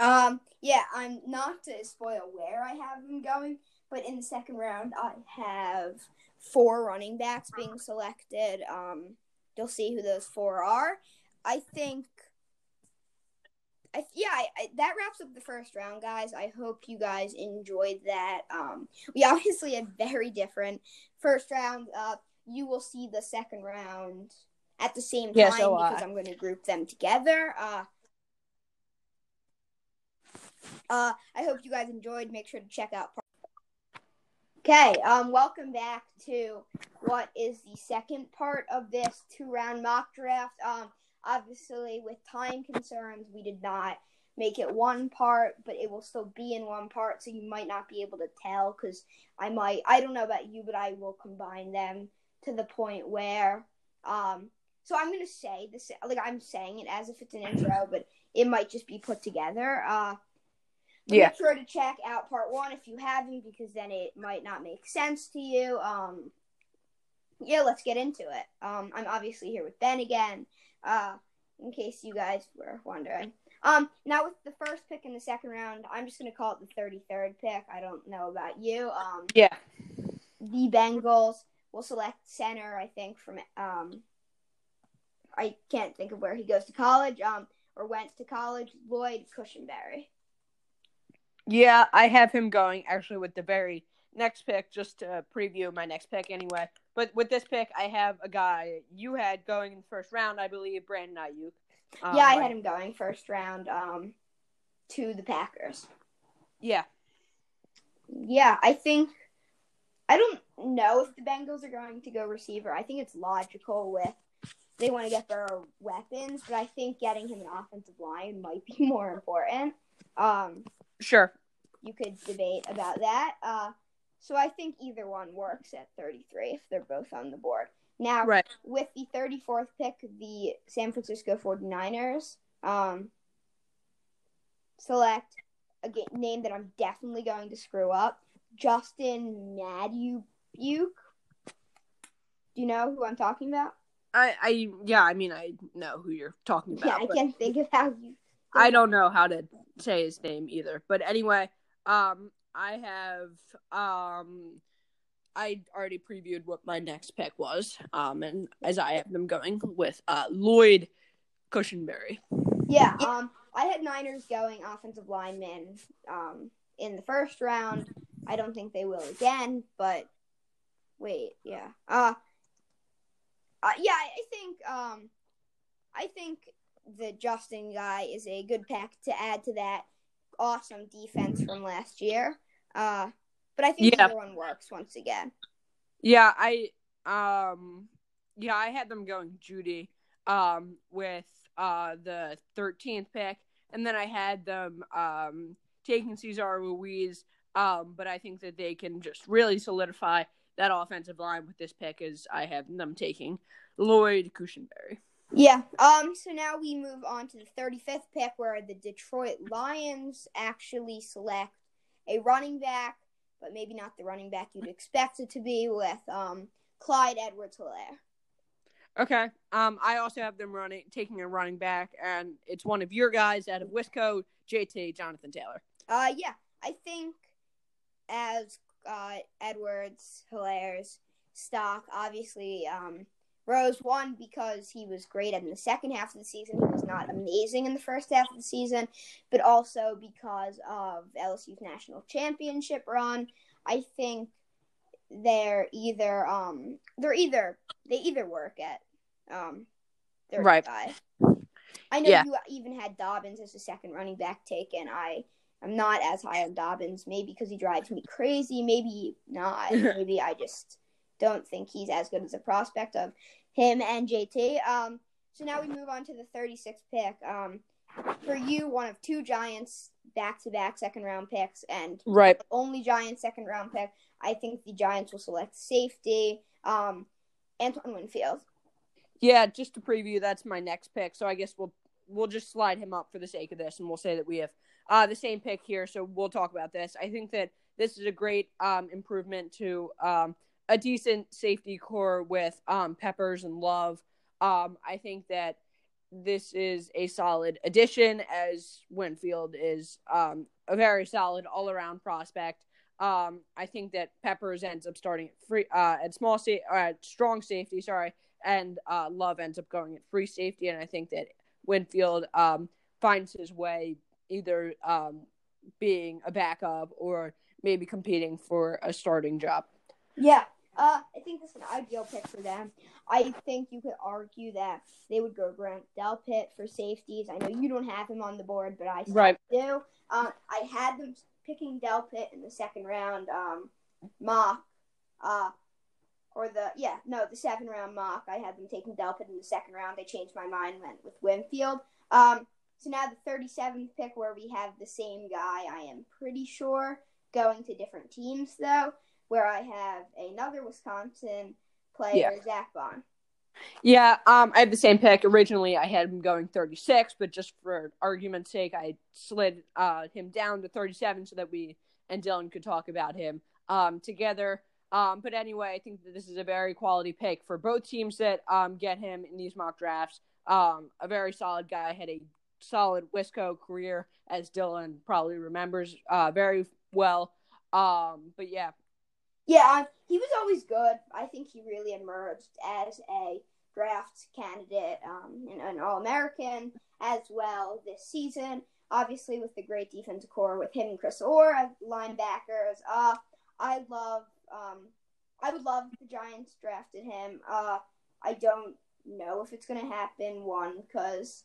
Um, yeah, I'm not to spoil where I have them going, but in the second round, I have four running backs being selected. Um, you'll see who those four are. I think. I, yeah, I, I, that wraps up the first round, guys. I hope you guys enjoyed that. Um, we [LAUGHS] obviously had very different first round. Uh, you will see the second round at the same time Yeah, so will because I'm going to group them together. Uh, uh, I hope you guys enjoyed. Make sure to check out. Part- okay, um, welcome back to what is the second part of this two-round mock draft. Um, obviously, with time concerns, we did not make it one part, but it will still be in one part, so you might not be able to tell because I might. I don't know about you, but I will combine them to the point where, um. So I'm gonna say this, like I'm saying it as if it's an intro, but it might just be put together. Uh, Yeah. Make sure to check out part one if you haven't, because then it might not make sense to you. Um, yeah, let's get into it. Um, I'm obviously here with Ben again. Uh, in case you guys were wondering. Um, now with the first pick in the second round, I'm just gonna call it the 33rd pick. I don't know about you. Um, Yeah. the Bengals will select center. I think from um, I can't think of where he goes to college. Um, or went to college. Lloyd Cushenberry. Yeah, I have him going actually with the very next pick, just to preview my next pick anyway. But with this pick, I have a guy you had going in the first round, I believe, Brandon Aiyuk. Um, yeah, I right- had him going first round um, to the Packers. Yeah, Yeah, I think I don't know if the Bengals are going to go receiver. I think it's logical with they want to get their weapons, but I think getting him an offensive line might be [LAUGHS] more important. Um, sure. you could debate about that. Uh, so I think either one works at 33 if they're both on the board. Now, Right. with the 34th pick, the San Francisco 49ers um, select a name that I'm definitely going to screw up Justin Madubuike. Do you know who I'm talking about? I, I, yeah, I mean, I know who you're talking about. Yeah. I but can't think of how you. I don't know how to say his name either. But anyway, um, I have, um, I already previewed what my next pick was. Um, and as I have them going with uh Lloyd Cushenberry. Yeah, um, I had Niners going offensive lineman um, in the first round. I don't think they will again, but wait, yeah, uh, uh yeah, I I think um, I think the Justin guy is a good pick to add to that awesome defense from last year. Uh, but I think Yeah. one works once again. Yeah, I um yeah, I had them going Jeudy um with uh the 13th pick and then I had them um taking Cesar Ruiz um but I think that they can just really solidify that offensive line with this pick as I have them taking Lloyd Cushenberry. Yeah. Um. So now we move on to the 35th pick, where the Detroit Lions actually select a running back, but maybe not the running back you'd expect it to be, with um Clyde Edwards-Helaire. Okay. Um I also have them running taking a running back and it's one of your guys out of Wisco, JT Jonathan Taylor. Uh. Yeah. I think as uh Edwards Helaire's stock, obviously um Rose won because he was great in the second half of the season. He was not amazing in the first half of the season, but also because of LSU's national championship run. I think they're either um they're either they either work at um their Right. guy. I know Yeah. you even had Dobbins as a second running back taken. I am not as high on Dobbins, maybe because he drives me crazy, maybe not. [LAUGHS] maybe I just don't think he's as good as a prospect of him and JT. Um, so now we move on to the 36th pick. Um, for you, one of two Giants back to back second round picks, and Right. only Giants second round pick. I think the Giants will select safety. Um, Antoine Winfield. Yeah, just to preview, that's my next pick. So I guess we'll we'll just slide him up for the sake of this, and we'll say that we have uh, the same pick here. So we'll talk about this. I think that this is a great um, improvement to um, a decent safety core with um, Peppers and Love. Um, I think that this is a solid addition, as Winfield is um, a very solid all around prospect. Um, I think that Peppers ends up starting at free uh, at small sa- uh, at strong safety. Sorry, and uh, Love ends up going at free safety. And I think that Winfield um, finds his way either um, being a backup or maybe competing for a starting job. Yeah. Uh, I think this is an ideal pick for them. I think you could argue that they would go Grant Delpit for safeties. I know you don't have him on the board, but I Right. do. Um, I had them picking Delpit in the second round um, mock. Uh, or the yeah no the seven round mock. I had them taking Delpit in the second round. They changed my mind, went with Winfield. Um, so now the thirty seventh pick, where we have the same guy. I am pretty sure going to different teams though, where I have another Wisconsin player, Zack Baun. Yeah, um, I have the same pick. Originally, I had him going 36, but just for argument's sake, I slid uh, him down to 37 so that we and Dylan could talk about him um, together. Um, but anyway, I think that this is a very quality pick for both teams that um, get him in these mock drafts. Um, a very solid guy, had a solid Wisco career, as Dylan probably remembers uh, very well. Um, but yeah, Yeah, he was always good. I think he really emerged as a draft candidate um, and an All American as well this season. obviously with the great defensive core with him and Chris Orr as linebackers. Uh, I love. Um, I would love if the Giants drafted him. Uh, I don't know if it's gonna happen. One, because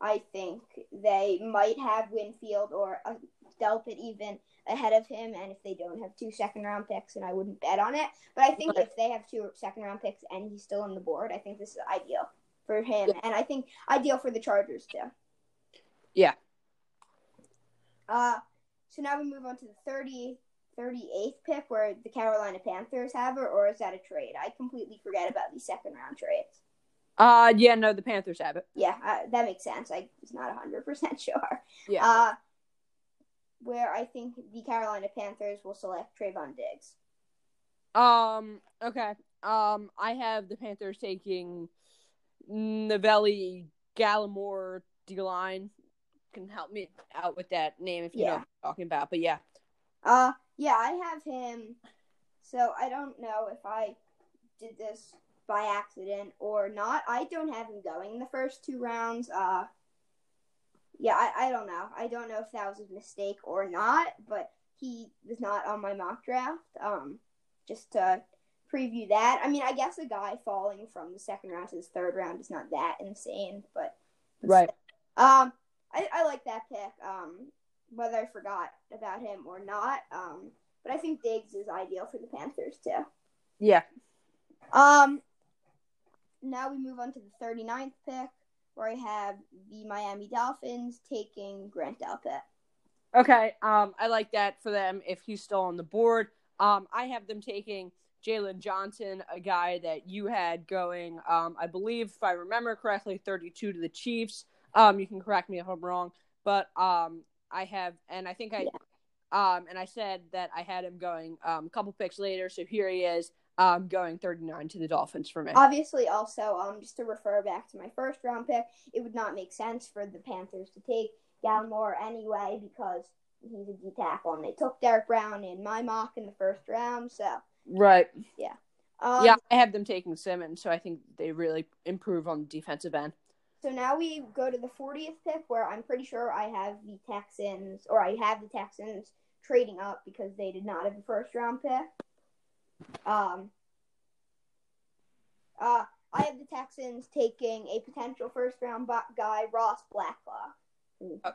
I think they might have Winfield or uh, Delpit even ahead of him, and if they don't have two second round picks, and I wouldn't bet on it. But I think if they have two second round picks and he's still on the board, I think this is ideal for him, and I think ideal for the Chargers too. Yeah. Uh, so now we move on to the 30, 38th pick where the Carolina Panthers have her, or is that a trade? I completely forget about these second round trades. Uh, yeah, no, the Panthers have it. Yeah, uh, that makes sense. I was not 100% [LAUGHS] sure. Yeah. Uh, where I think the Carolina Panthers will select Trevon Diggs. Um. Okay. Um. I have the Panthers taking Neville Gallimore D line. Can help me out with that name if you know what I'm talking about. But yeah. Uh, yeah, I have him. So I don't know if I did this by accident or not. I don't have him going in the first two rounds. Uh, yeah, I, I don't know. I don't know if that was a mistake or not, but he was not on my mock draft. Um, just to preview that. I mean, I guess a guy falling from the second round to the third round is not that insane, but Right. um, I, I like that pick. Um, whether I forgot about him or not. Um, but I think Diggs is ideal for the Panthers too. Yeah. Um, now we move on to the 39th pick, where I have the Miami Dolphins taking Grant Delpit. Okay. Um. I like that for them if he's still on the board. Um. I have them taking Jaylon Johnson, a guy that you had going. Um. I believe if I remember correctly, thirty-two to the Chiefs. Um. You can correct me if I'm wrong, but um. I have, and I think I, um, and I said that I had him going um, a couple picks later. So here he is, um, going 39 to the Dolphins for me. Obviously, also, um, just to refer back to my first round pick, it would not make sense for the Panthers to take Gallimore anyway because he's a D tackle, and they took Derrick Brown in my mock in the first round. So, Right. um, yeah, I have them taking Simmons, so I think they really improve on the defensive end. So now we go to the 40th pick, where I'm pretty sure I have the Texans, or I have the Texans trading up because they did not have a first round pick. Um, uh, I have the Texans taking a potential first round guy, Ross Blacklock, Uh.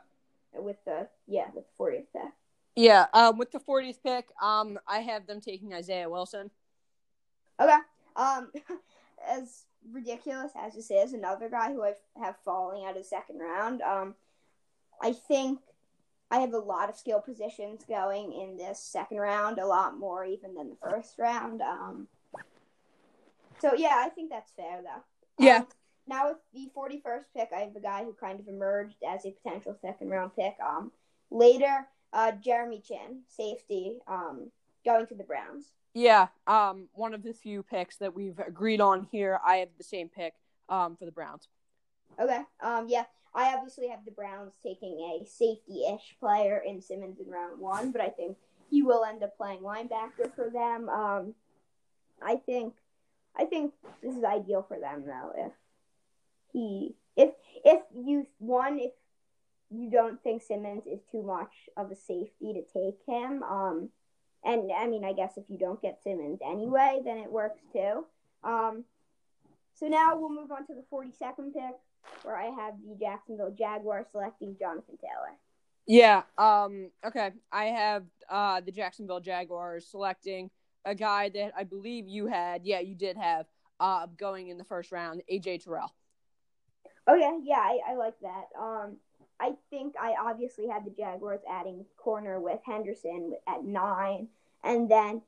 with the yeah with the 40th pick. Yeah, um, with the 40th pick, um, I have them taking Isaiah Wilson. Okay. Um, [LAUGHS] as ridiculous as this is, another guy who I have falling out of second round. Um, I think I have a lot of skill positions going in this second round, a lot more even than the first round. Um, so yeah, I think that's fair though. Yeah. Um, now with the 41st pick, I have a guy who kind of emerged as a potential second round pick. Um, later, uh, Jeremy Chinn, safety, um, going to the Browns. Yeah, um, one of the few picks that we've agreed on here. I have the same pick um, for the Browns. Okay. Um. Yeah. I obviously have the Browns taking a safety-ish player in Simmons in round one, but I think he will end up playing linebacker for them. Um. I think. I think this is ideal for them though. If he, if if you one, if you don't think Simmons is too much of a safety to take him, um, and I mean, I guess if you don't get Simmons anyway, then it works too. Um. So now we'll move on to the 42nd pick where I have the Jacksonville Jaguars selecting Jonathan Taylor. Yeah. Um. Okay. I have uh the Jacksonville Jaguars selecting a guy that I believe you had. Yeah, you did have. Uh, going in the first round, AJ Terrell. Okay, yeah, I, I like that. Um, I think I obviously had the Jaguars adding corner with Henderson at nine, and then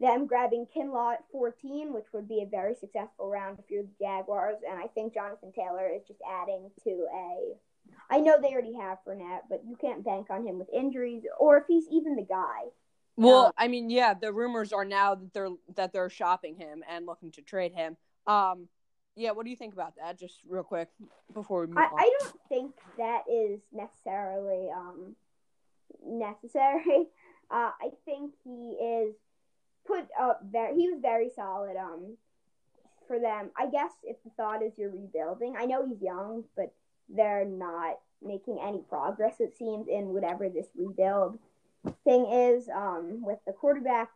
them grabbing Kinlaw at 14, which would be a very successful round if you're the Jaguars. And I think Jonathan Taylor is just adding to a. I know they already have Fournette, but you can't bank on him with injuries, or if he's even the guy. Well, Um, I mean, yeah, the rumors are now that they're that they're shopping him and looking to trade him. Um, yeah, what do you think about that? Just real quick before we move I, on. I don't think that is necessarily um, necessary. [LAUGHS] Uh, I think he is put up very. He was very solid. Um, for them, I guess if the thought is you're rebuilding, I know he's young, but they're not making any progress. It seems in whatever this rebuild thing is um, with the quarterback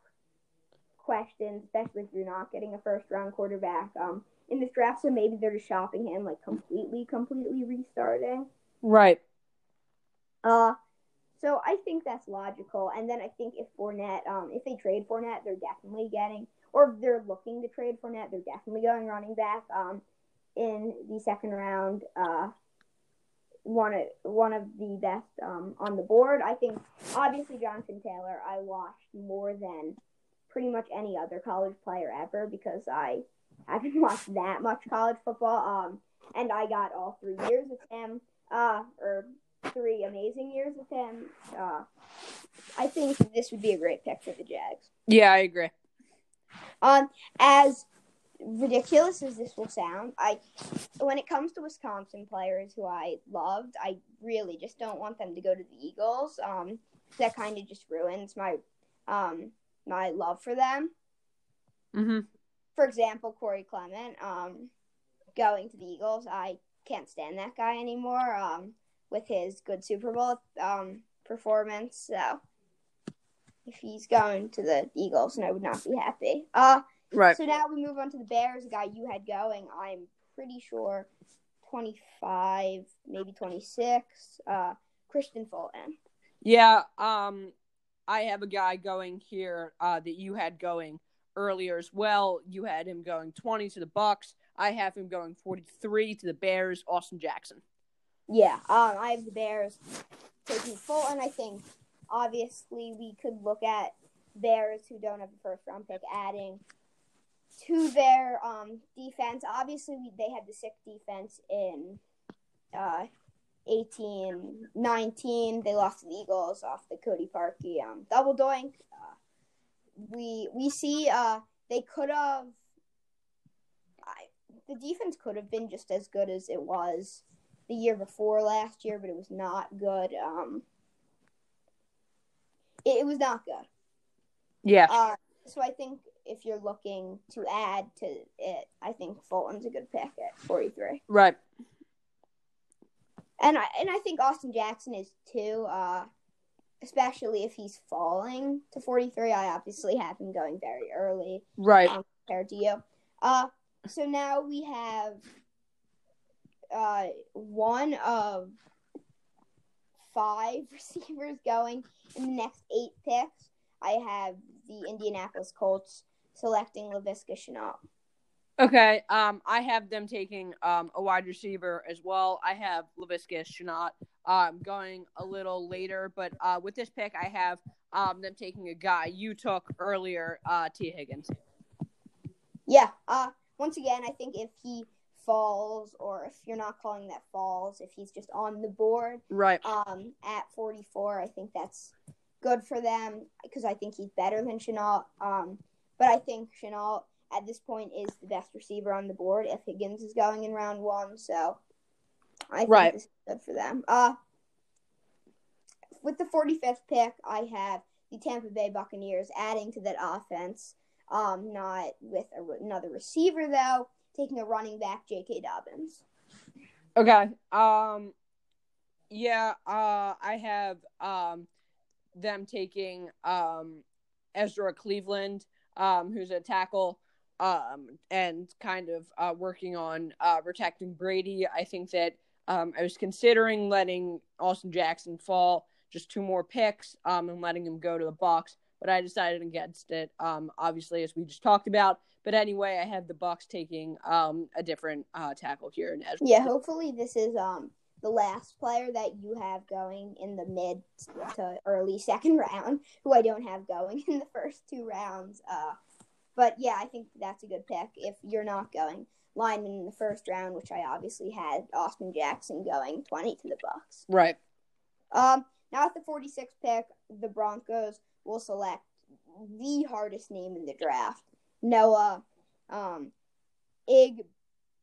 question, especially if you're not getting a first round quarterback um, in this draft. So maybe they're just shopping him like completely, completely restarting. Right. Uh, so I think that's logical. And then I think if Fournette, um, if they trade Fournette, they're definitely getting, or if they're looking to trade Fournette, they're definitely going running back um, in the second round. Uh, one of one of the best um, on the board. I think obviously Jonathan Taylor. I watched more than pretty much any other college player ever because I haven't [LAUGHS] watched that much college football. Um, and I got all three years with him. Uh, or three amazing years with him. Uh, I think this would be a great pick for the Jags. Yeah, I agree. Um, as ridiculous as this will sound, I when it comes to Wisconsin players who I loved, I really just don't want them to go to the Eagles. Um, that kind of just ruins my um my love for them. Mm-hmm. For example, Corey Clement, um, going to the Eagles, I can't stand that guy anymore. Um, with his good Super Bowl um performance, so if he's going to the Eagles, and I would not be happy. Uh Right. so now we move on to the Bears, the guy you had going. I'm pretty sure 25, maybe 26. Uh, Kristian Fulton. Yeah, um, I have a guy going here uh, that you had going earlier as well. You had him going 20 to the Bucs. I have him going 43 to the Bears. Austin Jackson. Yeah, um, I have the Bears taking Fulton. I think obviously we could look at Bears who don't have a first round pick adding to their um, defense. Obviously, we, they had the sixth defense in uh, 18 19. They lost to the Eagles off the Cody Parkey um, double doink. Uh, we we see uh, they could have. The defense could have been just as good as it was the year before last year, but it was not good. Um, it, it was not good. Yeah. Uh, so I think if you're looking to add to it, I think Fulton's a good pick at 43. right. And I and I think Austin Jackson is too. Uh, especially if he's falling to 43. I obviously have him going very early Right. um, compared to you. Uh, so now we have uh, one of five [LAUGHS] receivers going in the next eight picks. I have the Indianapolis Colts selecting Laviska Shenault. Okay. Um, I have them taking um a wide receiver as well. I have Laviska Shenault um going a little later, but uh with this pick I have um them taking a guy you took earlier, uh T Higgins. Yeah. Uh, once again, I think if he falls, or if you're not calling that falls, if he's just on the board, Right. um, at 44. I think that's good for them because I think he's better than Shenault. Um, but I think Shenault at this point is the best receiver on the board if Higgins is going in round one. So I think Right. this is good for them. Uh, with the 45th pick, I have the Tampa Bay Buccaneers adding to that offense. Um, not with a, another receiver though, taking a running back, J.K. Dobbins. Okay. Um yeah, uh I have um them taking um Ezra Cleveland, um, who's a tackle, um, and kind of uh working on uh protecting Brady. I think that um I was considering letting Austin Jackson fall just two more picks, um, and letting him go to the box, but I decided against it. Um, obviously as we just talked about. But anyway, I have the Bucs taking um a different uh tackle here in Ezra. Yeah, hopefully this is um the last player that you have going in the mid to early second [LAUGHS] round, who I don't have going in the first two rounds. Uh, but yeah, I think that's a good pick if you're not going lineman in the first round, which I obviously had Austin Jackson going twenty to the Bucs. Right. Um, now at the 46th pick, the Broncos will select the hardest name in the draft, Noah um,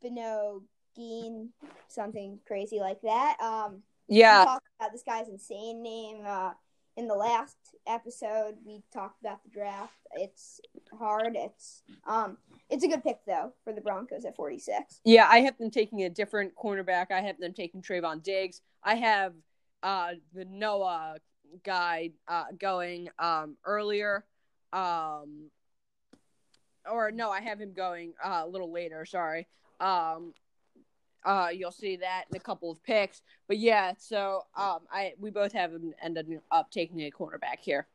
Igbinoghene, something crazy like that. Um, we Yeah. talked about this guy's insane name uh, in the last episode we talked about the draft. It's hard. It's um it's a good pick though for the Broncos at 46. Yeah, I have them taking a different cornerback. I have them taking Trevon Diggs. I have uh the Noah guy uh going um earlier. Um or no, I have him going uh, a little later, sorry. Um uh, you'll see that in a couple of picks. But yeah, so um, I we both have him ended up taking a cornerback here.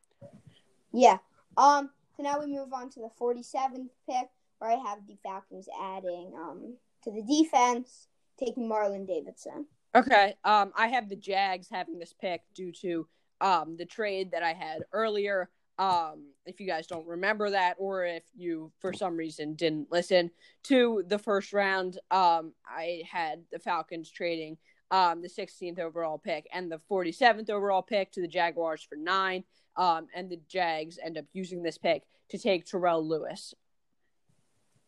Yeah. Um. So now we move on to the 47th pick, where I have the Falcons adding um to the defense, taking Marlon Davidson. Okay. Um, I have the Jags having this pick due to um the trade that I had earlier. Um, if you guys don't remember that, or if you for some reason didn't listen to the first round, um, I had the Falcons trading um the 16th overall pick and the 47th overall pick to the Jaguars for nine. Um, and the Jags end up using this pick to take Terrell Lewis.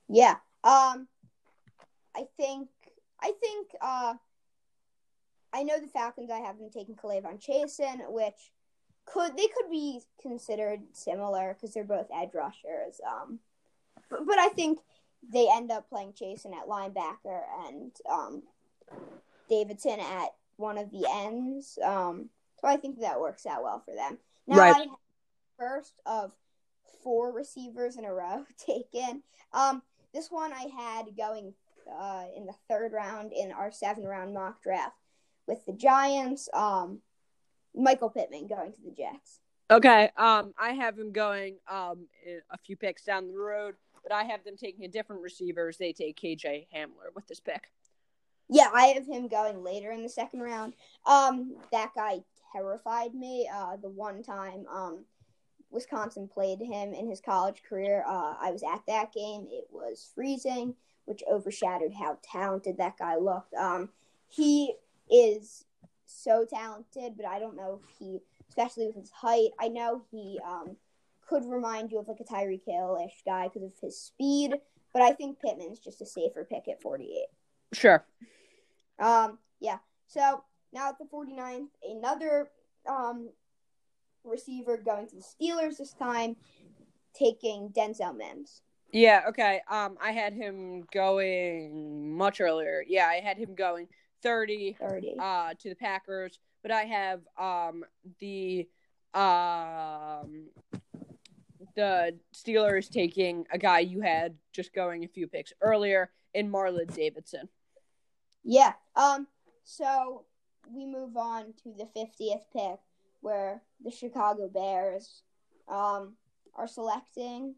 Yeah. Um, I think I think uh, I know the Falcons. I have them taking K'Lavon Chaisson, which could they could be considered similar because they're both edge rushers. Um, but, but I think they end up playing Chaisson at linebacker and um, Davidson at one of the ends. Um, so I think that works out well for them. Now Right. I have first of four receivers in a row [LAUGHS] taken. Um, this one I had going uh, in the third round in our seven round mock draft with the Giants. Um, Michael Pittman going to the Jets. Okay. Um, I have him going um a few picks down the road, but I have them taking a different receivers. They take KJ Hamler with this pick. Yeah, I have him going later in the second round. Um, that guy terrified me. Uh, the one time um, Wisconsin played him in his college career, uh, I was at that game. It was freezing, which overshadowed how talented that guy looked. Um, he is so talented, but I don't know if he, especially with his height, I know he um, could remind you of like a Tyreek Hill-ish guy because of his speed, but I think Pittman's just a safer pick at 48. Sure. Um, yeah. So now at the 49th, another um receiver going to the Steelers this time, taking Denzel Mims. Yeah, okay. Um I had him going much earlier. Yeah, I had him going 30 30. uh to the Packers, but I have um the um the Steelers taking a guy you had just going a few picks earlier in Marlon Davidson. Yeah. Um. So we move on to the 50th pick, where the Chicago Bears um are selecting.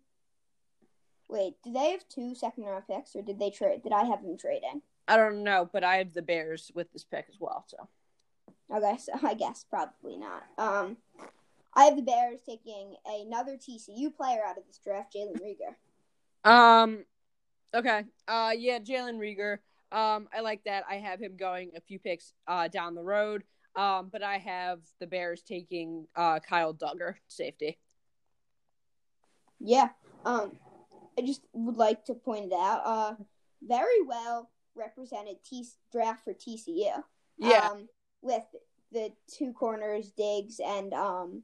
Wait, do they have two second round picks, or did they trade? Did I have them trading? I don't know, but I have the Bears with this pick as well, so Okay, so I guess probably not. Um, I have the Bears taking another TCU player out of this draft, Jalen Reagor. Um. Okay. Uh. Yeah. Jalen Reagor. Um. I like that. I have him going a few picks uh down the road. Um. But I have the Bears taking uh Kyle Dugger safety. Yeah. Um, I just would like to point it out. Uh, very well represented T draft for TCU. Yeah. Um, with the two corners, Diggs and um,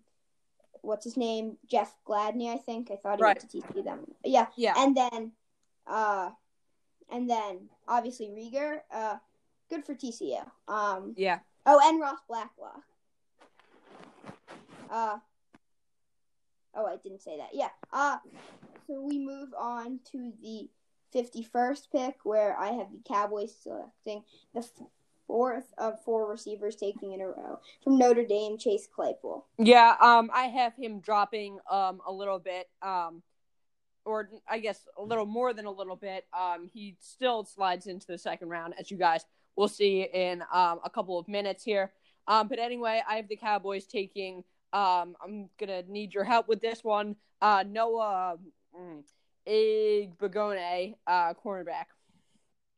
what's his name, Jeff Gladney. I think I thought he Right. went to TCU. Them. Yeah. yeah. And then, uh, and then obviously Reagor. Uh, good for TCU. Um. yeah. Oh, and Ross Blacklock. Uh. Oh, I didn't say that. Yeah. Uh. So we move on to the fifty-first pick, where I have the Cowboys selecting the fourth of four receivers taking in a row from Notre Dame, Chase Claypool. Yeah. Um. I have him dropping um a little bit. Um. Or I guess a little more than a little bit. Um. He still slides into the second round, as you guys will see in um a couple of minutes here. Um. But anyway, I have the Cowboys taking. Um. I'm gonna need your help with this one. Uh. Noah. Mm, Igbagone, uh, cornerback.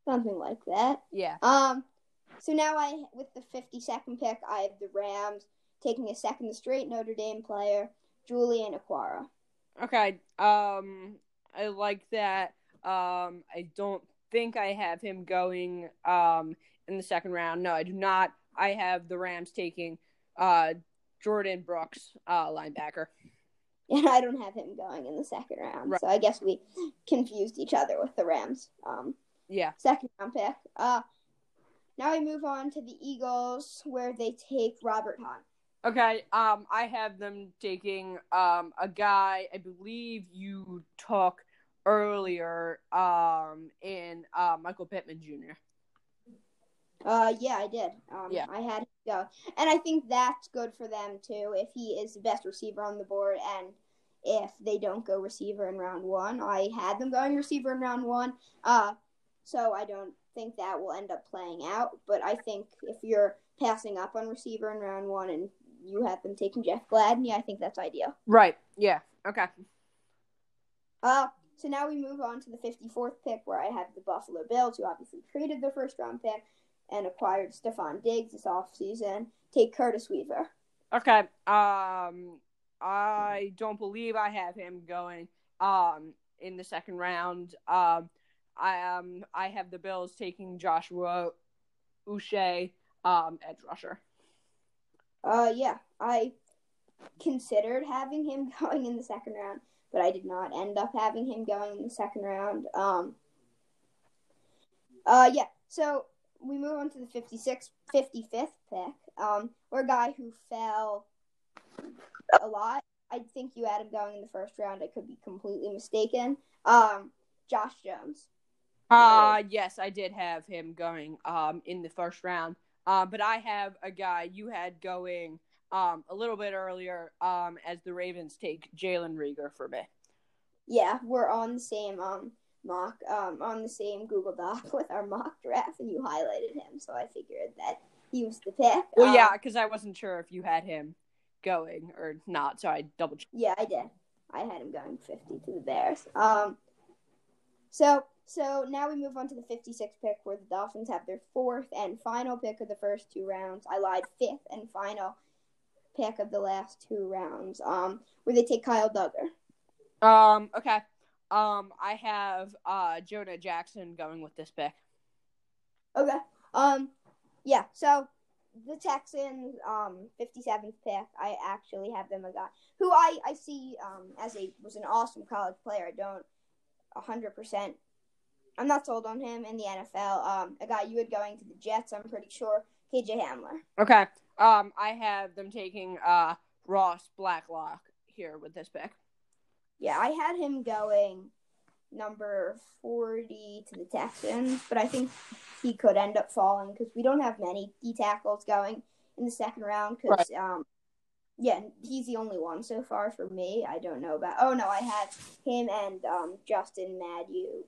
Something like that. Yeah. Um, so now I, with the 52nd pick, I have the Rams taking a second straight Notre Dame player, Julian Okwara. Okay. Um, I like that. Um, I don't think I have him going um in the second round. No, I do not. I have the Rams taking uh Jordan Brooks, uh, linebacker. And [LAUGHS] I don't have him going in the second round. Right. So I guess we confused each other with the Rams. Um, Yeah. second round pick. Uh, now we move on to the Eagles, where they take Robert Hunt. Okay. Um, I have them taking um a guy I believe you took earlier um in uh Michael Pittman Jr. Uh, yeah, I did. Um, Yeah. I had him go, and I think that's good for them too. If he is the best receiver on the board, and if they don't go receiver in round one, I had them going receiver in round one. Uh, so I don't think that will end up playing out. But I think if you're passing up on receiver in round one and you have them taking Jeff Gladney, I think that's ideal. Right. Yeah. Okay. Uh, so now we move on to the 54th pick, where I have the Buffalo Bills, who obviously traded their first round pick and acquired Stefon Diggs this offseason. Take Curtis Weaver. Okay. Um, I don't believe I have him going um in the second round. Um, I um I have the Bills taking Joshua Uche, um, edge rusher. Uh, yeah, I considered having him [LAUGHS] going in the second round, but I did not end up having him going in the second round. Um, uh, yeah, so we move on to the 56th, 55th pick, um, where a guy who fell a lot. I think you had him going in the first round. I could be completely mistaken. Um, Josh Jones. Uh yes, I did have him going um in the first round. Uh, but I have a guy you had going um a little bit earlier um as the Ravens take Jalen Reagor for me. Yeah, we're on the same um mock um on the same Google Doc [LAUGHS] with our mock draft, and you highlighted him, so I figured that he was the pick. Well, Um, yeah, because I wasn't sure if you had him going or not, so I double checked. yeah, I did. I had him going fifty to the Bears. Um, so so now we move on to the fifty-sixth pick, where the Dolphins have their fourth and final pick of the first two rounds. I lied, fifth and final pick of the last two rounds. Um, where they take Kyle Dugger. Um, okay. Um, I have uh Jonah Jackson going with this pick. Okay. Um, yeah. So the Texans, um, fifty seventh pick. I actually have them a guy who I I see um as a was an awesome college player. I don't hundred percent. I'm not sold on him in the NFL. Um, a guy you had going to the Jets. I'm pretty sure. KJ Hamler. Okay. Um, I have them taking uh Ross Blacklock here with this pick. Yeah, I had him going number 40 to the Texans, but I think he could end up falling because we don't have many D tackles going in the second round. Because, um, yeah, he's the only one so far for me. I don't know about. Oh no, I had him and um Justin Madu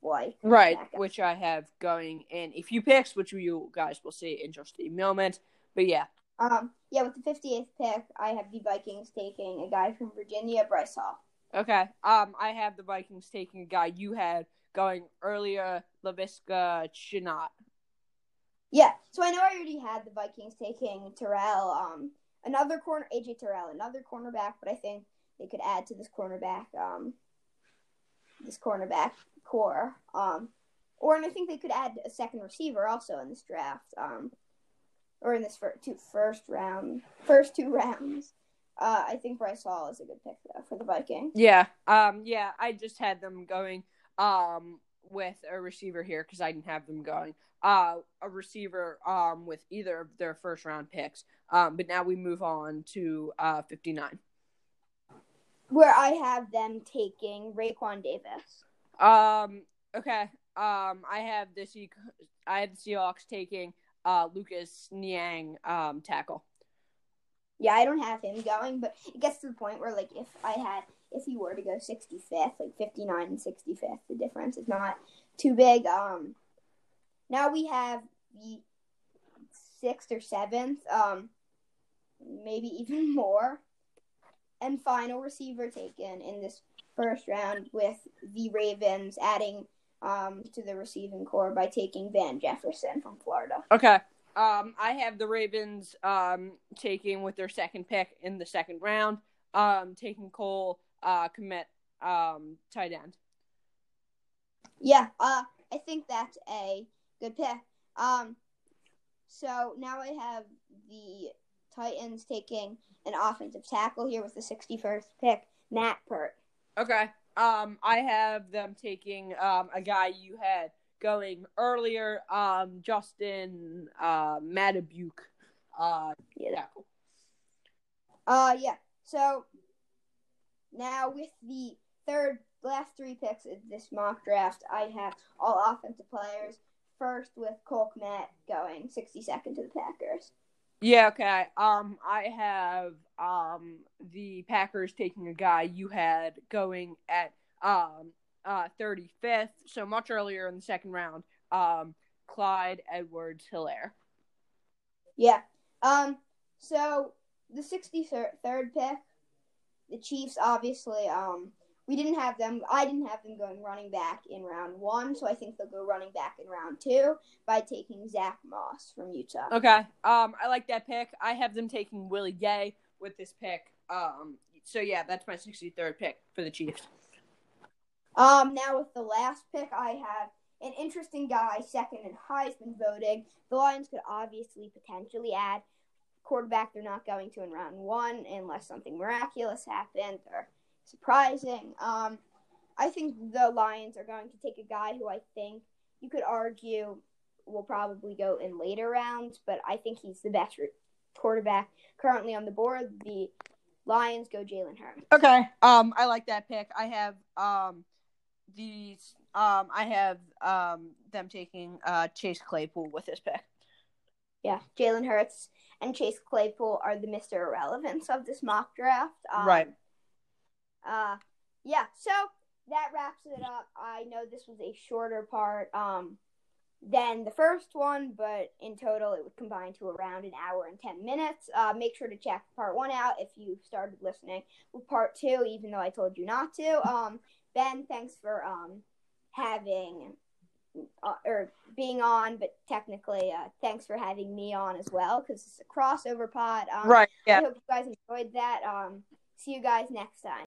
White. Right, which I have going in a few picks, which you guys will see in just a moment. But yeah, Um, yeah, with the 58th pick, I have the Vikings taking a guy from Virginia, Bryce Hall. okay. Um, I have the Vikings taking a guy you had going earlier, Laviska Shenault. Yeah, so I know I already had the Vikings taking Terrell, um, another corner, AJ Terrell, another cornerback, but I think they could add to this cornerback, um, this cornerback core, um, or and I think they could add a second receiver also in this draft, um, or in this first two first round, first two rounds. Uh, I think Bryce Hall is a good pick though for the Vikings. Yeah. Um. Yeah. I just had them going. Um. With a receiver here because I didn't have them going. Uh. A receiver. Um. With either of their first round picks. Um. But now we move on to uh fifty nine. Where I have them taking Raekwon Davis. Um. Okay. Um. I have the Se- I have the Seahawks taking uh Lucas Niang um tackle. Yeah, I don't have him going, but it gets to the point where like if I had if he were to go 65th, like 59 and 65th, the difference is not too big. Um now we have the 6th or 7th, um maybe even [LAUGHS] more and final receiver taken in this first round with the Ravens adding um to the receiving core by taking Van Jefferson from Florida. Okay. Um, I have the Ravens um taking with their second pick in the second round. Um, taking Cole uh Kmet um tight end. Yeah, uh, I think that's a good pick. Um, so now I have the Titans taking an offensive tackle here with the 61st pick, Matt Peart. Okay. Um, I have them taking um a guy you had going earlier, um, Justin uh Madubuike. Uh, Yeah. Uh, yeah. So now with the third, last three picks of this mock draft, I have all offensive players. First with Cole Kmet going 62nd to the Packers. Yeah, okay. Um, I have um the Packers taking a guy you had going at um uh 35th, so much earlier in the second round. Um, Clyde Edwards Helaire. Yeah. Um. So the 63rd pick, the Chiefs obviously. Um. We didn't have them. I didn't have them going running back in round one, so I think they'll go running back in round two by taking Zack Moss from Utah. Okay. Um, I like that pick. I have them taking Willie Gay with this pick. Um, so yeah, that's my 63rd pick for the Chiefs. Um, now with the last pick, I have an interesting guy, second in Heisman voting. The Lions could obviously potentially add quarterback they're not going to in round one unless something miraculous happened or surprising. Um, I think the Lions are going to take a guy who I think you could argue will probably go in later rounds, but I think he's the best quarterback currently on the board. The Lions go Jalen Hurts. Okay. Um, I like that pick. I have um these um I have um them taking uh Chase Claypool with this pick. Yeah, Jalen Hurts and Chase Claypool are the Mr. Irrelevance of this mock draft. Um, Right. Uh, yeah, so that wraps it up. I know this was a shorter part um, than the first one, but in total it would combine to around an hour and 10 minutes. Uh, make sure to check part one out if you started listening with part two, even though I told you not to. Um, ben, thanks for um, having uh, or being on, but technically, uh, thanks for having me on as well because it's a crossover pod. Um, Right. I hope you guys enjoyed that. Um, see you guys next time.